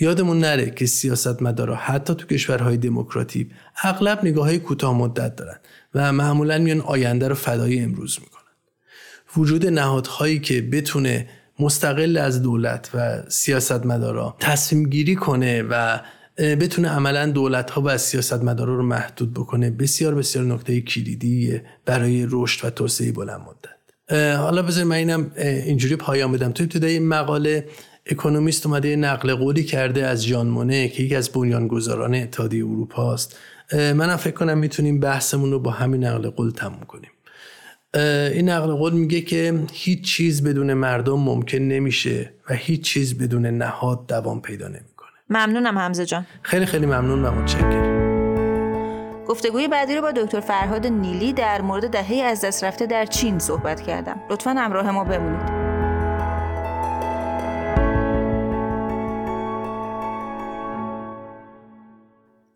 S3: یادمون نره که سیاستمدارا حتی تو کشورهای دموکراتیک اغلب نگاه های کوتاه مدت دارن و معمولا میان آینده رو فدای امروز می‌کنن. وجود نهادهایی که بتونه مستقل از دولت و سیاستمدارا تصمیم گیری کنه و بتونه عملا دولت ها و سیاستمدارا رو محدود بکنه. بسیار بسیار نکته کلیدی برای رشد و توسعه بلند مدت. حالا بذار من اینم اینجوری پایان بدم. تو ابتدای مقاله اکونومیست اومده نقل قولی کرده از جان مونه که یکی از بنیانگذاران اتحادیه اروپا است. منم فکر کنم می‌تونیم بحثمون رو با همین نقل قول تموم کنیم. این نقل قول میگه که هیچ چیز بدون مردم ممکن نمیشه و هیچ چیز بدون نهاد دوام پیدا نمی‌کنه.
S1: ممنونم حمزه جان.
S3: خیلی خیلی ممنون و متشکرم
S1: گفتگوی بعدی رو با دکتر فرهاد نیلی در مورد دهه از دست رفته در چین صحبت کردم. لطفا همراه ما بمونید.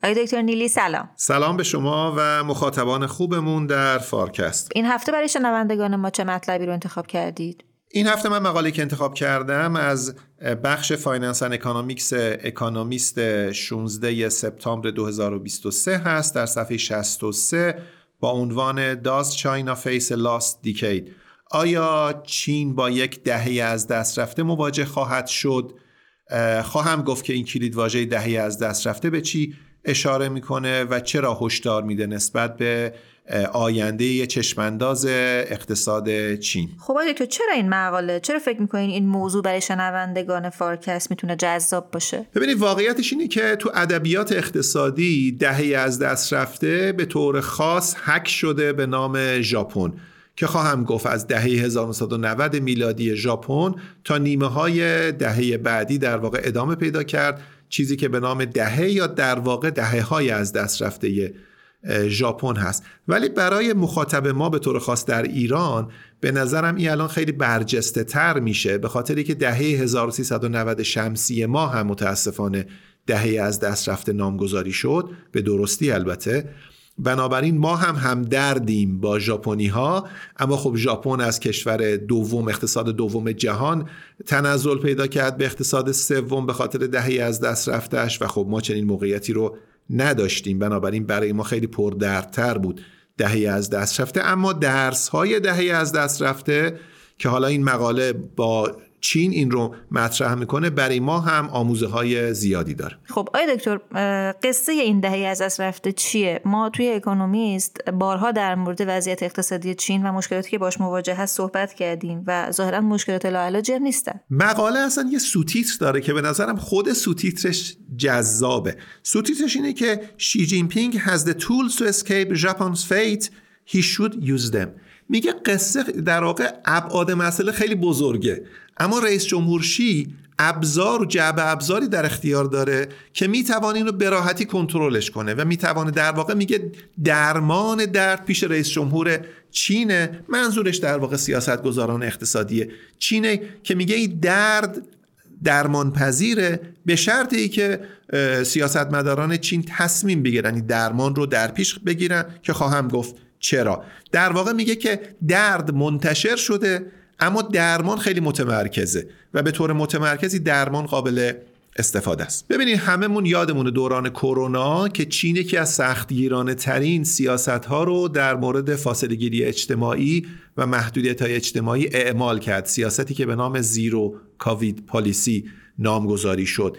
S1: آقای دکتر نیلی سلام.
S4: سلام به شما و مخاطبان خوبمون در فارکست.
S1: این هفته برای شنوندگان ما چه مطلبی رو انتخاب کردید؟
S4: این هفته من مقاله‌ای که انتخاب کردم از بخش Finance and Economics اکونومیست 16 سپتامبر 2023 هست در صفحه 63 با عنوان Does China face lost decade آیا چین با یک دهه از دست رفته مواجه خواهد شد؟ خواهم گفت که این کلید واژه دهه از دست رفته به چی اشاره می‌کنه و چرا هشدار میده نسبت به آینده چشمانداز اقتصاد چین.
S1: خب تو چرا این مقاله؟ چرا فکر می‌کنین این موضوع برای شنوندگان فارکست می‌تونه جذاب باشه؟
S4: ببینید واقعیتش اینه که تو ادبیات اقتصادی دهه از دست رفته به طور خاص حک شده به نام ژاپن که خواهم گفت از دهه 1990 میلادی ژاپن تا نیمه های دهه بعدی در واقع ادامه پیدا کرد چیزی که به نام دهه یا در واقع دهه های از دست رفته ژاپن هست. ولی برای مخاطب ما به طور خاص در ایران به نظرم این الان خیلی برجسته تر میشه به خاطری که دهه 1390 شمسی ما هم متاسفانه دهه از دست رفته نامگذاری شد به درستی البته. بنابراین ما هم همدردیم با ژاپنی ها اما خب ژاپن از کشور دوم اقتصاد دوم جهان تنزل پیدا کرد به اقتصاد سوم به خاطر دهه از دست رفتهش و خب ما چنین موقعیتی رو نداشتیم. بنابراین برای ما خیلی پردردتر بود دهه از دست رفته. اما درس های دهه از دست رفته که حالا این مقاله با چین این رو مطرح می‌کنه برای ما هم آموزه های زیادی داره.
S1: خب آیا دکتر قصه این دهه از دست رفته چیه؟ ما توی اکونومیست بارها در مورد وضعیت اقتصادی چین و مشکلاتی که باش مواجه هست صحبت کردیم و ظاهرا مشکلات لاعلاج نیستن.
S4: مقاله اصلا یه سوتیتر داره که به نظرم خود سوتیترش جذابه. سوتیترش اینه که شی جین پینگ has the tools to escape Japan's fate. He should use them. میگه قصه در واقع ابعاد مسئله خیلی بزرگه. اما رئیس جمهور شی ابزار و جعبه ابزاری در اختیار داره که می‌توان این رو به راحتی کنترلش کنه و می‌توانه در واقع میگه درمان درد پیش رئیس جمهور چینه. منظورش در واقع سیاست گذاران اقتصادی چینه که میگه این درد درمان پذیره به شرطی که سیاستمداران چین تصمیم بگیرن این درمان رو در پیش بگیرن که خواهم گفت چرا؟ در واقع میگه که درد منتشر شده اما درمان خیلی متمرکزه و به طور متمرکزی درمان قابل استفاده است. ببینید هممون یادمون دوران کرونا که چین یکی از سختگیرانه ترین سیاست ها رو در مورد فاصله گیری اجتماعی و محدودیت های اجتماعی اعمال کرد. سیاستی که به نام زیرو کاوید پالیسی نامگذاری شد.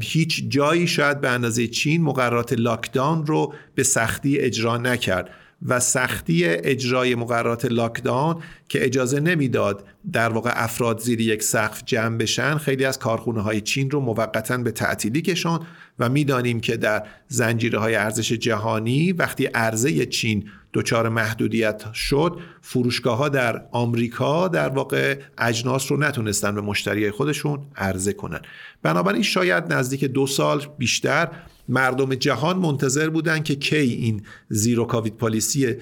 S4: هیچ جایی شاید به اندازه چین مقررات لاکداون رو به سختی اجرا نکرد. و سختی اجرای مقررات لاکداون که اجازه نمی‌داد در واقع افراد زیر یک سقف جمع بشن خیلی از کارخونه های چین رو موقتا به تعطیلی کشان و می‌دانیم که در زنجیره های ارزش جهانی وقتی عرضه چین دچار محدودیت شد فروشگاه ها در آمریکا در واقع اجناس رو نتونستن به مشتری خودشون عرضه کنن. بنابراین شاید نزدیک دو سال بیشتر مردم جهان منتظر بودن که کی این زیرو کاوید پالیسی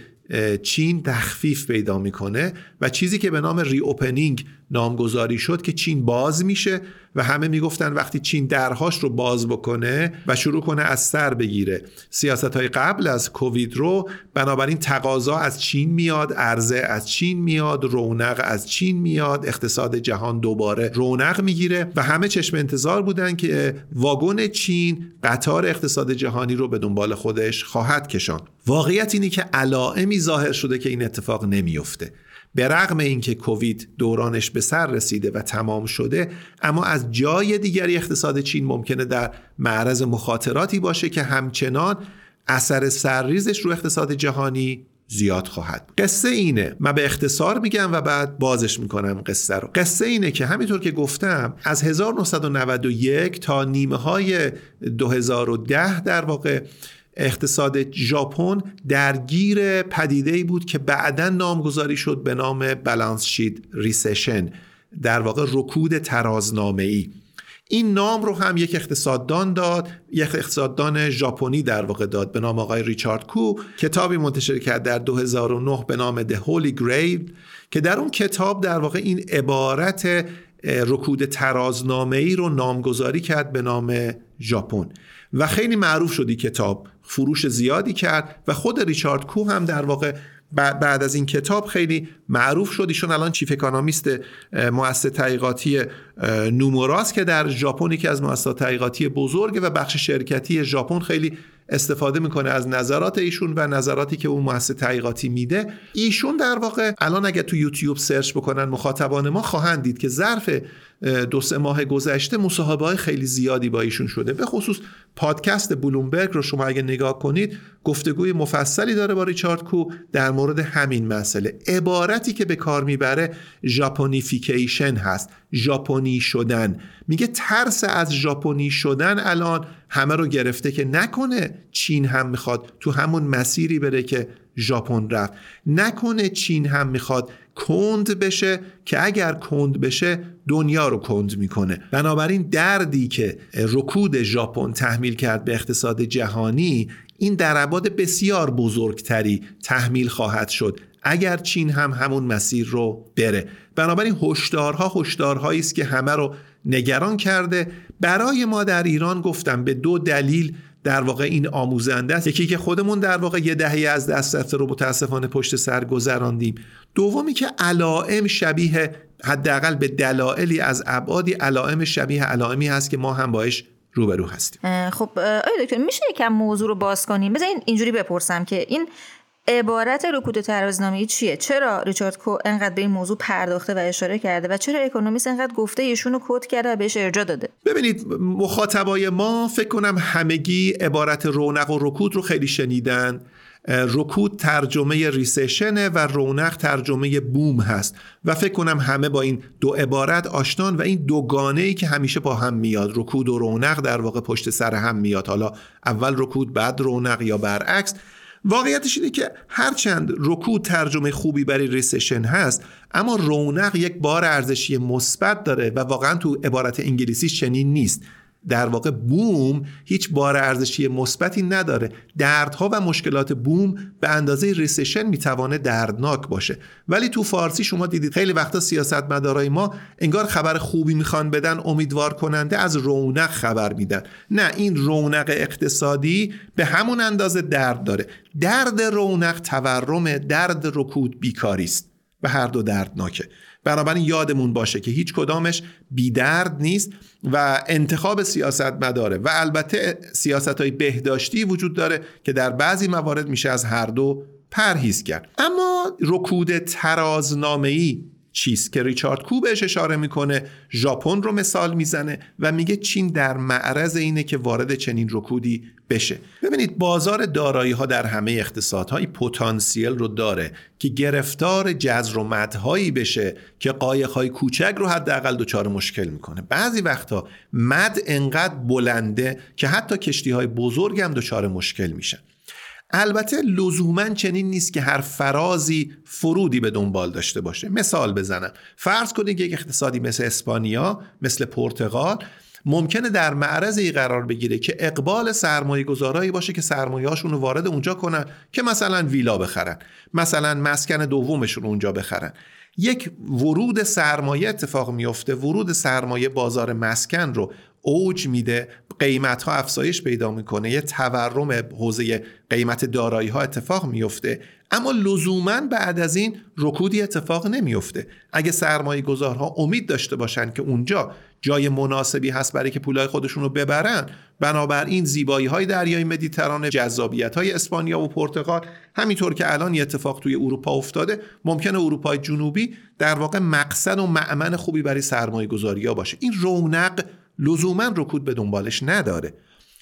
S4: چین تخفیف پیدا می‌کنه و چیزی که به نام ری اوپنینگ نامگذاری شد که چین باز میشه و همه می‌گفتن وقتی چین درهاش رو باز بکنه و شروع کنه از سر بگیره. سیاست های قبل از کووید رو بنابراین تقاضا از چین میاد عرضه از چین میاد رونق از چین میاد اقتصاد جهان دوباره رونق می‌گیره و همه چشم انتظار بودن که واگن چین قطار اقتصاد جهانی رو به دنبال خودش خواهد کشان واقعیت اینه که علائمی ظاهر شده که این اتفاق نمیفته به رغم اینکه کووید دورانش به سر رسیده و تمام شده اما از جای دیگری اقتصاد چین ممکنه در معرض مخاطراتی باشه که همچنان اثر سرریزش رو اقتصاد جهانی زیاد خواهد. قصه اینه. من به اختصار میگم و بعد بازش می‌کنم قصه رو. قصه اینه که همینطور که گفتم از 1991 تا نیمه های 2010 در واقع اقتصاد ژاپن درگیر پدیده ای بود که بعدا نامگذاری شد به نام بالانس شید ریسشن در واقع رکود ترازنامه ای این نام رو هم یک اقتصاددان داد یک اقتصاددان ژاپنی در واقع داد به نام آقای ریچارد کو کتابی منتشر کرد در 2009 به نام The Holy Grave که در اون کتاب در واقع این عبارت رکود ترازنامه ای رو نامگذاری کرد به نام ژاپن. و خیلی معروف شد این کتاب. فروش زیادی کرد و خود ریچارد کو هم در واقع بعد از این کتاب خیلی معروف شد. ایشون الان chief economist مؤسسه تحقیقاتی نوموراست که در ژاپن که از مؤسسات تحقیقاتی بزرگه و بخش شرکتی ژاپن خیلی استفاده می‌کنه از نظرات ایشون و نظراتی که اون مؤسسه تحقیقاتی میده. ایشون در واقع الان اگر تو یوتیوب سرچ بکنن مخاطبان ما خواهند دید که ظرف دو سه ماه گذشته مصاحبه های خیلی زیادی با ایشون شده. به خصوص پادکست بلومبرگ رو شما اگه نگاه کنید گفتگوی مفصلی داره با ریچارد کو در مورد همین مسئله. عبارتی که به کار می‌بره Japanification هست ژاپنی شدن. میگه ترس از ژاپنی شدن الان همه رو گرفته که نکنه چین هم می‌خواد تو همون مسیری بره که ژاپن رفت. نکنه چین هم می‌خواد کند بشه که اگر کند بشه دنیا رو کند می‌کنه. بنابراین دردی که رکود ژاپن تحمیل کرد به اقتصاد جهانی این در بسیار بزرگتری تحمیل خواهد شد. اگر چین هم همون مسیر رو بره. بنابراین هشدارها هشدارهایی است که همه رو نگران کرده. برای ما در ایران گفتم به دو دلیل در واقع این آموزنده است. یکی که خودمون در واقع یه دهه از دست رفته رو متاسفانه پشت سر گذراندیم. دومی که علائم شبیه حداقل به دلایلی از ابعادی علائم شبیه علائمی هست که ما هم باش روبرو هستیم.
S1: خب آیا دکتر میشه یکم موضوع رو باز کنیم؟ بذارین اینجوری بپرسم که این عبارت رکود ترازنامه‌ای چیه؟ چرا ریچارد کو انقدر به این موضوع پرداخته و اشاره کرده و چرا اکونومیست انقدر گفته ایشون رو کد کرده و بهش ارجا داده؟
S4: ببینید مخاطبای ما فکر کنم همگی عبارت رونق و رکود رو خیلی شنیدن. رکود ترجمه ریسشنه و رونق ترجمه بوم هست و فکر کنم همه با این دو عبارت آشنان و این دوگانه ای که همیشه با هم میاد رکود و رونق در واقع پشت سر هم میاد. حالا اول رکود بعد رونق یا برعکس. واقعیتش اینه که هرچند رکود ترجمه خوبی برای ریسشن هست اما رونق یک بار ارزشی مثبت داره و واقعا تو عبارت انگلیسی چنین نیست. در واقع بوم هیچ بار ارزشی مثبتی نداره. دردها و مشکلات بوم به اندازه ریسشن می‌توانه دردناک باشه. ولی تو فارسی شما دیدید خیلی وقتا سیاستمدارای ما انگار خبر خوبی می‌خوان بدن امیدوار کننده از رونق خبر میدن. نه این رونق اقتصادی به همون اندازه درد داره. درد رونق تورم درد رکود بیکاری است و هر دو دردناکه. بنابراین یادمون باشه که هیچ کدامش بیدرد نیست و انتخاب سیاست مداره و البته سیاست های بهداشتی وجود داره که در بعضی موارد میشه از هر دو پرهیز کرد. اما رکود ترازنامه ای چیست که ریچارد کو بهش اشاره می‌کنه؟ ژاپن رو مثال می‌زنه و میگه چین در معرض اینه که وارد چنین رکودی بشه. ببینید بازار دارایی ها در همه اقتصادهای پتانسیل رو داره که گرفتار جزر و مدهایی بشه که قایق های کوچک رو حداقل دچار مشکل می‌کنه. بعضی وقتا مد انقدر بلنده که حتی کشتی های بزرگ هم دچار مشکل میشن. البته لزوما چنین نیست که هر فرازی فرودی به دنبال داشته باشه. مثال بزنم. فرض کنید یک اقتصادی مثل اسپانیا مثل پرتغال ممکنه در معرض ای قرار بگیره که اقبال سرمایه گذارایی باشه که سرمایه رو وارد اونجا کنن که مثلا ویلا بخرن. مثلا مسکن دومشون اونجا بخرن. یک ورود سرمایه اتفاق میفته ورود سرمایه بازار مسکن رو اوج میده. قیمت ها افزایش پیدا می‌کنه. یه تورم حوزه قیمت دارایی ها اتفاق میفته اما لزوما بعد از این رکودی اتفاق نمیفته اگه سرمایه گذارها امید داشته باشن که اونجا جای مناسبی هست برای که پولای خودشون رو ببرن. بنابراین زیبایی های دریای مدیترانه جذابیت های اسپانیا و پرتغال همینطور که الان یه اتفاق توی اروپا افتاده ممکنه اروپای جنوبی در واقع مقصد و معمن خوبی برای سرمایه گذاری ها باشه. این رونق لزوما رکود به دنبالش نداره.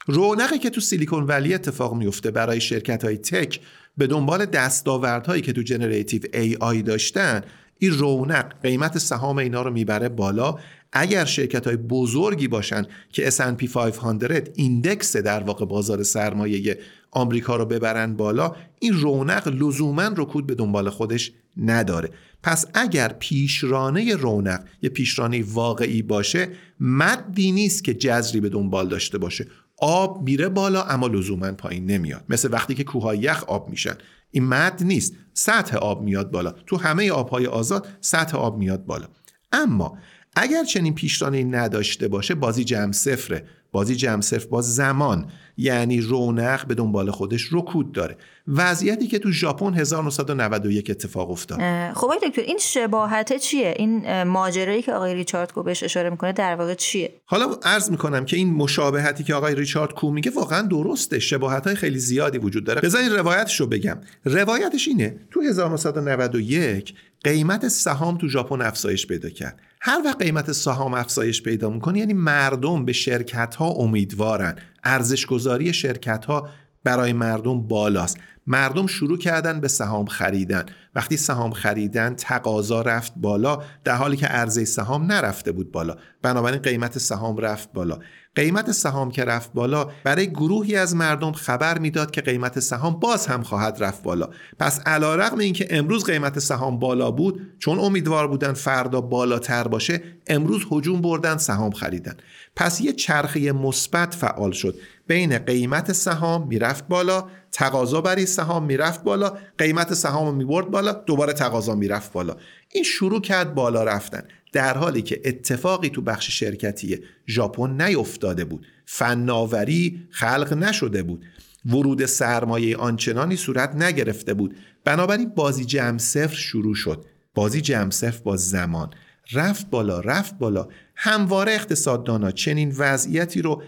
S4: رونقی که تو سیلیکون ولی اتفاق میفته برای شرکت های tech به دنبال دستاوردهایی که تو generative AI داشتن این رونق قیمت سهام اینا رو می‌بره بالا. اگر شرکت های بزرگی باشن که S&P 500 index در واقع بازار سرمایه آمریکا رو ببرن بالا این رونق لزوما رکود به دنبال خودش نداره. پس اگر پیشرانه رونق یه پیشرانه واقعی باشه مدی نیست که جذری به دنبال داشته باشه. آب میره بالا اما لزوما پایین نمیاد. مثل وقتی که کوههای یخ آب میشن. این مد نیست. سطح آب میاد بالا. تو همه آبهای آزاد سطح آب میاد بالا. اما اگر چنین پیشرانه نداشته باشه بازی جمع صفره. بازی جمع صفر با زمان. یعنی رونق به دنبال خودش رکود داره. وضعیتی که تو ژاپن 1991 اتفاق افتاد.
S1: خب آقای دکتر این شباهت چیه؟ این ماجرایی که آقای ریچارد کو بهش اشاره می‌کنه در واقع چیه؟
S4: حالا عرض می‌کنم که این مشابهتی که آقای ریچارد کو میگه واقعا درسته. شباهت های خیلی زیادی وجود داره. بذارین روایتش رو بگم. روایتش اینه تو 1991 قیمت سهام تو ژاپن افزایش پیدا کرد. هر وقت قیمت سهام افزایش پیدا می‌کنه یعنی مردم به شرکت ها امیدوارن. ارزش گذاری شرکت ها برای مردم بالاست. مردم شروع کردن به سهام خریدن. وقتی سهام خریدن تقاضا رفت بالا در حالی که عرضه سهام نرفته بود بالا. بنابراین قیمت سهام رفت بالا. قیمت سهام که رفت بالا برای گروهی از مردم خبر می‌داد که قیمت سهام باز هم خواهد رفت بالا. پس علیرغم اینکه امروز قیمت سهام بالا بود چون امیدوار بودن فردا بالاتر باشه امروز هجوم بردن سهام خریدن. پس یه چرخه مثبت فعال شد. بین قیمت سهام می‌رفت بالا تقاضا برای سهام می‌رفت بالا قیمت سهام می‌برد بالا دوباره تقاضا می‌رفت بالا. این شروع کرد بالا رفتن. در حالی که اتفاقی تو بخش شرکتی ژاپن نیفتاده بود فناوری خلق نشده بود ورود سرمایه آنچنانی صورت نگرفته بود. بنابراین بازی جمع صفر شروع شد. بازی جمع صفر با زمان. رفت بالا رفت بالا. همواره اقتصاددانا چنین وضعیتی رو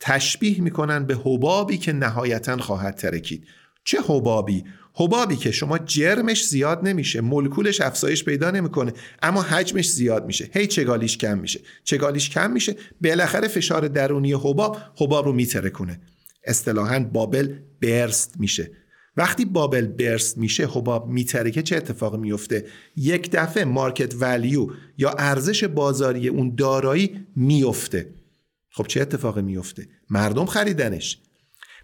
S4: تشبیه می‌کنن به حبابی که نهایتا خواهد ترکید. چه حبابی؟ حبابی که شما جرمش زیاد نمیشه مولکولش افزایش پیدا نمی‌کنه اما حجمش زیاد میشه. هی چگالیش کم میشه. چگالیش کم میشه بالاخره فشار درونی حباب حباب رو میتره کنه اصطلاحا بابل برست میشه. وقتی بابل برست میشه حباب میترکه چه اتفاقی میفته یک دفعه مارکت ولیو یا ارزش بازاری اون دارایی میفته خب چه اتفاقی میفته مردم خریدنش.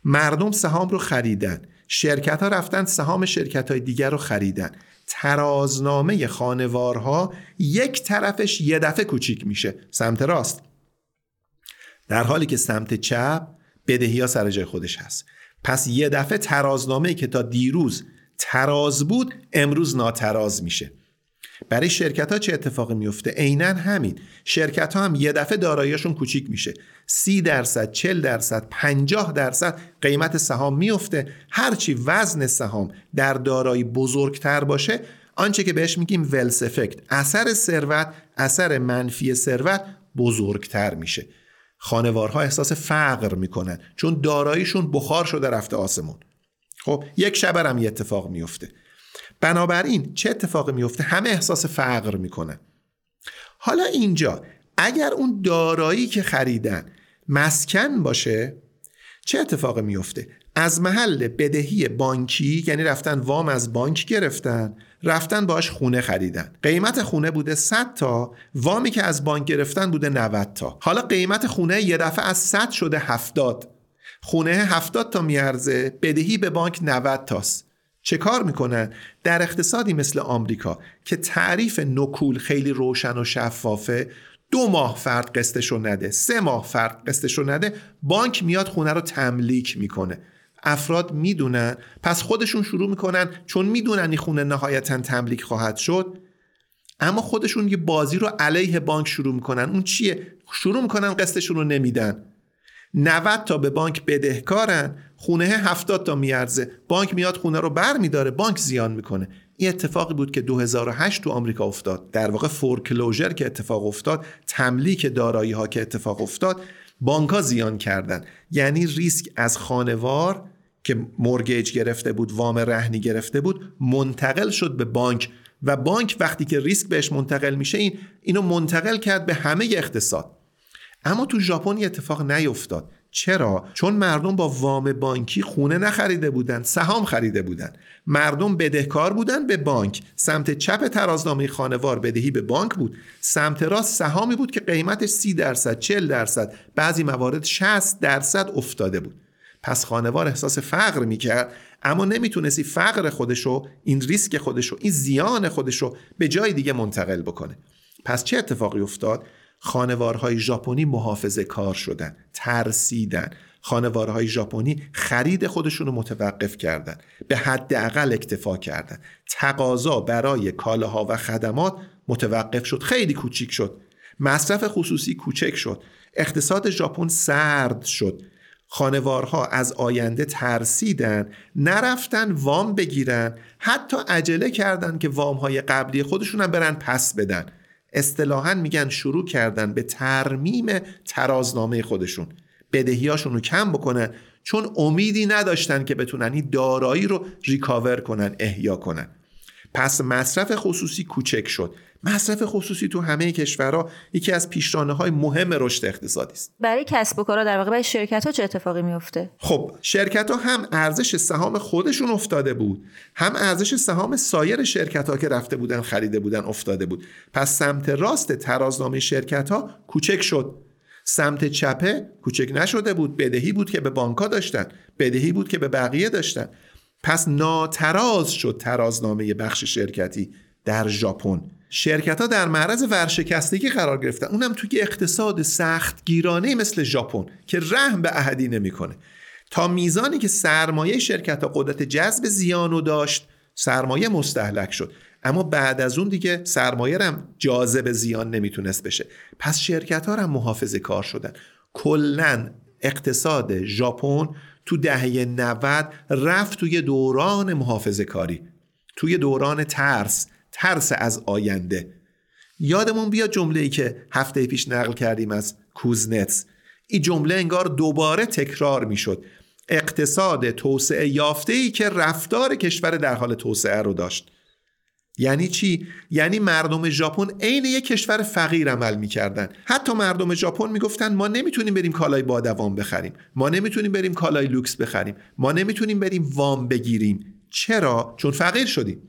S4: مردم سهام رو خریدن. شرکت ها رفتن سهام شرکت های دیگر رو خریدن. ترازنامه خانوارها یک طرفش یه دفعه کوچیک میشه. سمت راست. در حالی که سمت چپ بدهی ها سر جای خودش هست. پس یه دفعه ترازنامه که تا دیروز تراز بود امروز ناتراز میشه. برای شرکت ها چه اتفاقی میفته عینا همین. شرکت ها هم یه دفعه داراییشون کوچیک میشه. سی درصد چل درصد پنجاه درصد قیمت سهام میفته هرچی وزن سهام در دارایی بزرگتر باشه آنچه که بهش میگیم ولس افکت. اثر ثروت اثر منفی ثروت بزرگتر میشه. خانوارها احساس فقر می‌کنن چون داراییشون بخار شده رفته آسمون. خب یک شب هم یه اتفاق میفته بنابراین چه اتفاقی میفته؟ همه احساس فقر می‌کنن حالا اینجا اگر اون دارایی که خریدن مسکن باشه چه اتفاقی میفته؟ از محل بدهی بانکی یعنی رفتن وام از بانک گرفتن رفتن باش خونه خریدن. قیمت خونه بوده 100 تا وامی که از بانک گرفتن بوده 90 تا. حالا قیمت خونه یه دفعه از 100 شده 70 خونه 70 تا میارزه بدهی به بانک 90 تاست. چه کار می‌کنن؟ در اقتصادی مثل آمریکا که تعریف نکول خیلی روشن و شفافه دو ماه فرد قسطش رو نده سه ماه فرد قسطش رو نده بانک میاد خونه رو تملیک می‌کنه. افراد می‌دونن پس خودشون شروع می‌کنن چون می‌دونن این خونه نهایتا تملیک خواهد شد اما خودشون یه بازی رو علیه بانک شروع می‌کنن. اون چیه؟ شروع می‌کنن قسطشون رو نمیدن. 90 تا به بانک بدهکارن خونه 70 تا میارزه. بانک میاد خونه رو بر میداره بانک زیان می‌کنه. این اتفاقی بود که 2008 تو آمریکا افتاد. در واقع فورکلوژر که اتفاق افتاد تملیک دارایی ها که اتفاق افتاد بانک ها زیان کردن. یعنی ریسک از خانوار که مورگیج گرفته بود وام رهنی گرفته بود منتقل شد به بانک. و بانک وقتی که ریسک بهش منتقل میشه این اینو منتقل کرد به همه اقتصاد. اما تو ژاپن اتفاق نیفتاد. چرا؟ چون مردم با وام بانکی خونه نخریده بودن سهام خریده بودن. مردم بدهکار بودن به بانک. سمت چپ ترازنامه خانوار بدهی به بانک بود. سمت راست سهامی بود که قیمتش 30 درصد 40 درصد. بعضی موارد 60 درصد افتاده بود. پس خانوار احساس فقر می‌کرد اما نمی‌تونستی فقر خودشو این ریسک خودشو این زیان خودشو به جای دیگه منتقل بکنه. پس چه اتفاقی افتاد؟ خانوارهای ژاپنی محافظه کار شدن ترسیدن. خانوارهای ژاپنی خرید خودشون رو متوقف کردن به حداقل اکتفا کردن. تقاضا برای کالاها و خدمات متوقف شد خیلی کوچیک شد. مصرف خصوصی کوچک شد. اقتصاد ژاپن سرد شد. خانوارها از آینده ترسیدن نرفتن وام بگیرن حتی عجله کردن که وام های قبلی خودشون هم برن پس بدن. اصطلاحا میگن شروع کردن به ترمیم ترازنامه خودشون. بدهیاشون رو کم بکنن چون امیدی نداشتن که بتونن این دارایی رو ریکاور کنن احیا کنن. پس مصرف خصوصی کوچک شد. مصرف خصوصی تو همه کشورها یکی از پیشرانه های مهم رشد اقتصادی است.
S1: برای کسب و کارها در واقع برای شرکت ها چه اتفاقی میفته
S4: خب شرکت ها هم ارزش سهام خودشون افتاده بود. هم ارزش سهام سایر شرکت ها که رفته بودن خریده بودن افتاده بود. پس سمت راست ترازنامه شرکت ها کوچک شد. سمت چپه کوچک نشده بود. بدهی بود که به بانکا داشتن. بدهی بود که به بقیه داشتن. پس ناتراز شد ترازنامه بخش شرکتی در ژاپن. شرکت ها در معرض ورشکستگی قرار گرفتن. اونم توی اقتصاد سخت گیرانه مثل ژاپن که رحم به احدی نمی‌کنه. تا میزانی که سرمایه شرکت ها قدرت جذب زیانو داشت سرمایه مستحلک شد. اما بعد از اون دیگه سرمایه هم جاذب زیان نمی‌تونست بشه. پس شرکت ها هم محافظه کار شدن. کلا اقتصاد ژاپن تو دهه 90 رفت توی دوران محافظه کاری توی دوران ترس. ترس از آینده. یادمون بیا جمله ای که هفته پیش نقل کردیم از کوزنتس. این جمله انگار دوباره تکرار می‌شد. اقتصاد توسعه یافته ای که رفتار کشور در حال توسعه رو داشت. یعنی چی؟ یعنی مردم ژاپن عین یک کشور فقیر عمل می‌کردن. حتی مردم ژاپن می‌گفتن ما نمی‌تونیم بریم کالای با دوام بخریم. ما نمی‌تونیم بریم کالای لوکس بخریم. ما نمی‌تونیم بریم وام بگیریم. چرا؟ چون فقیر شدیم.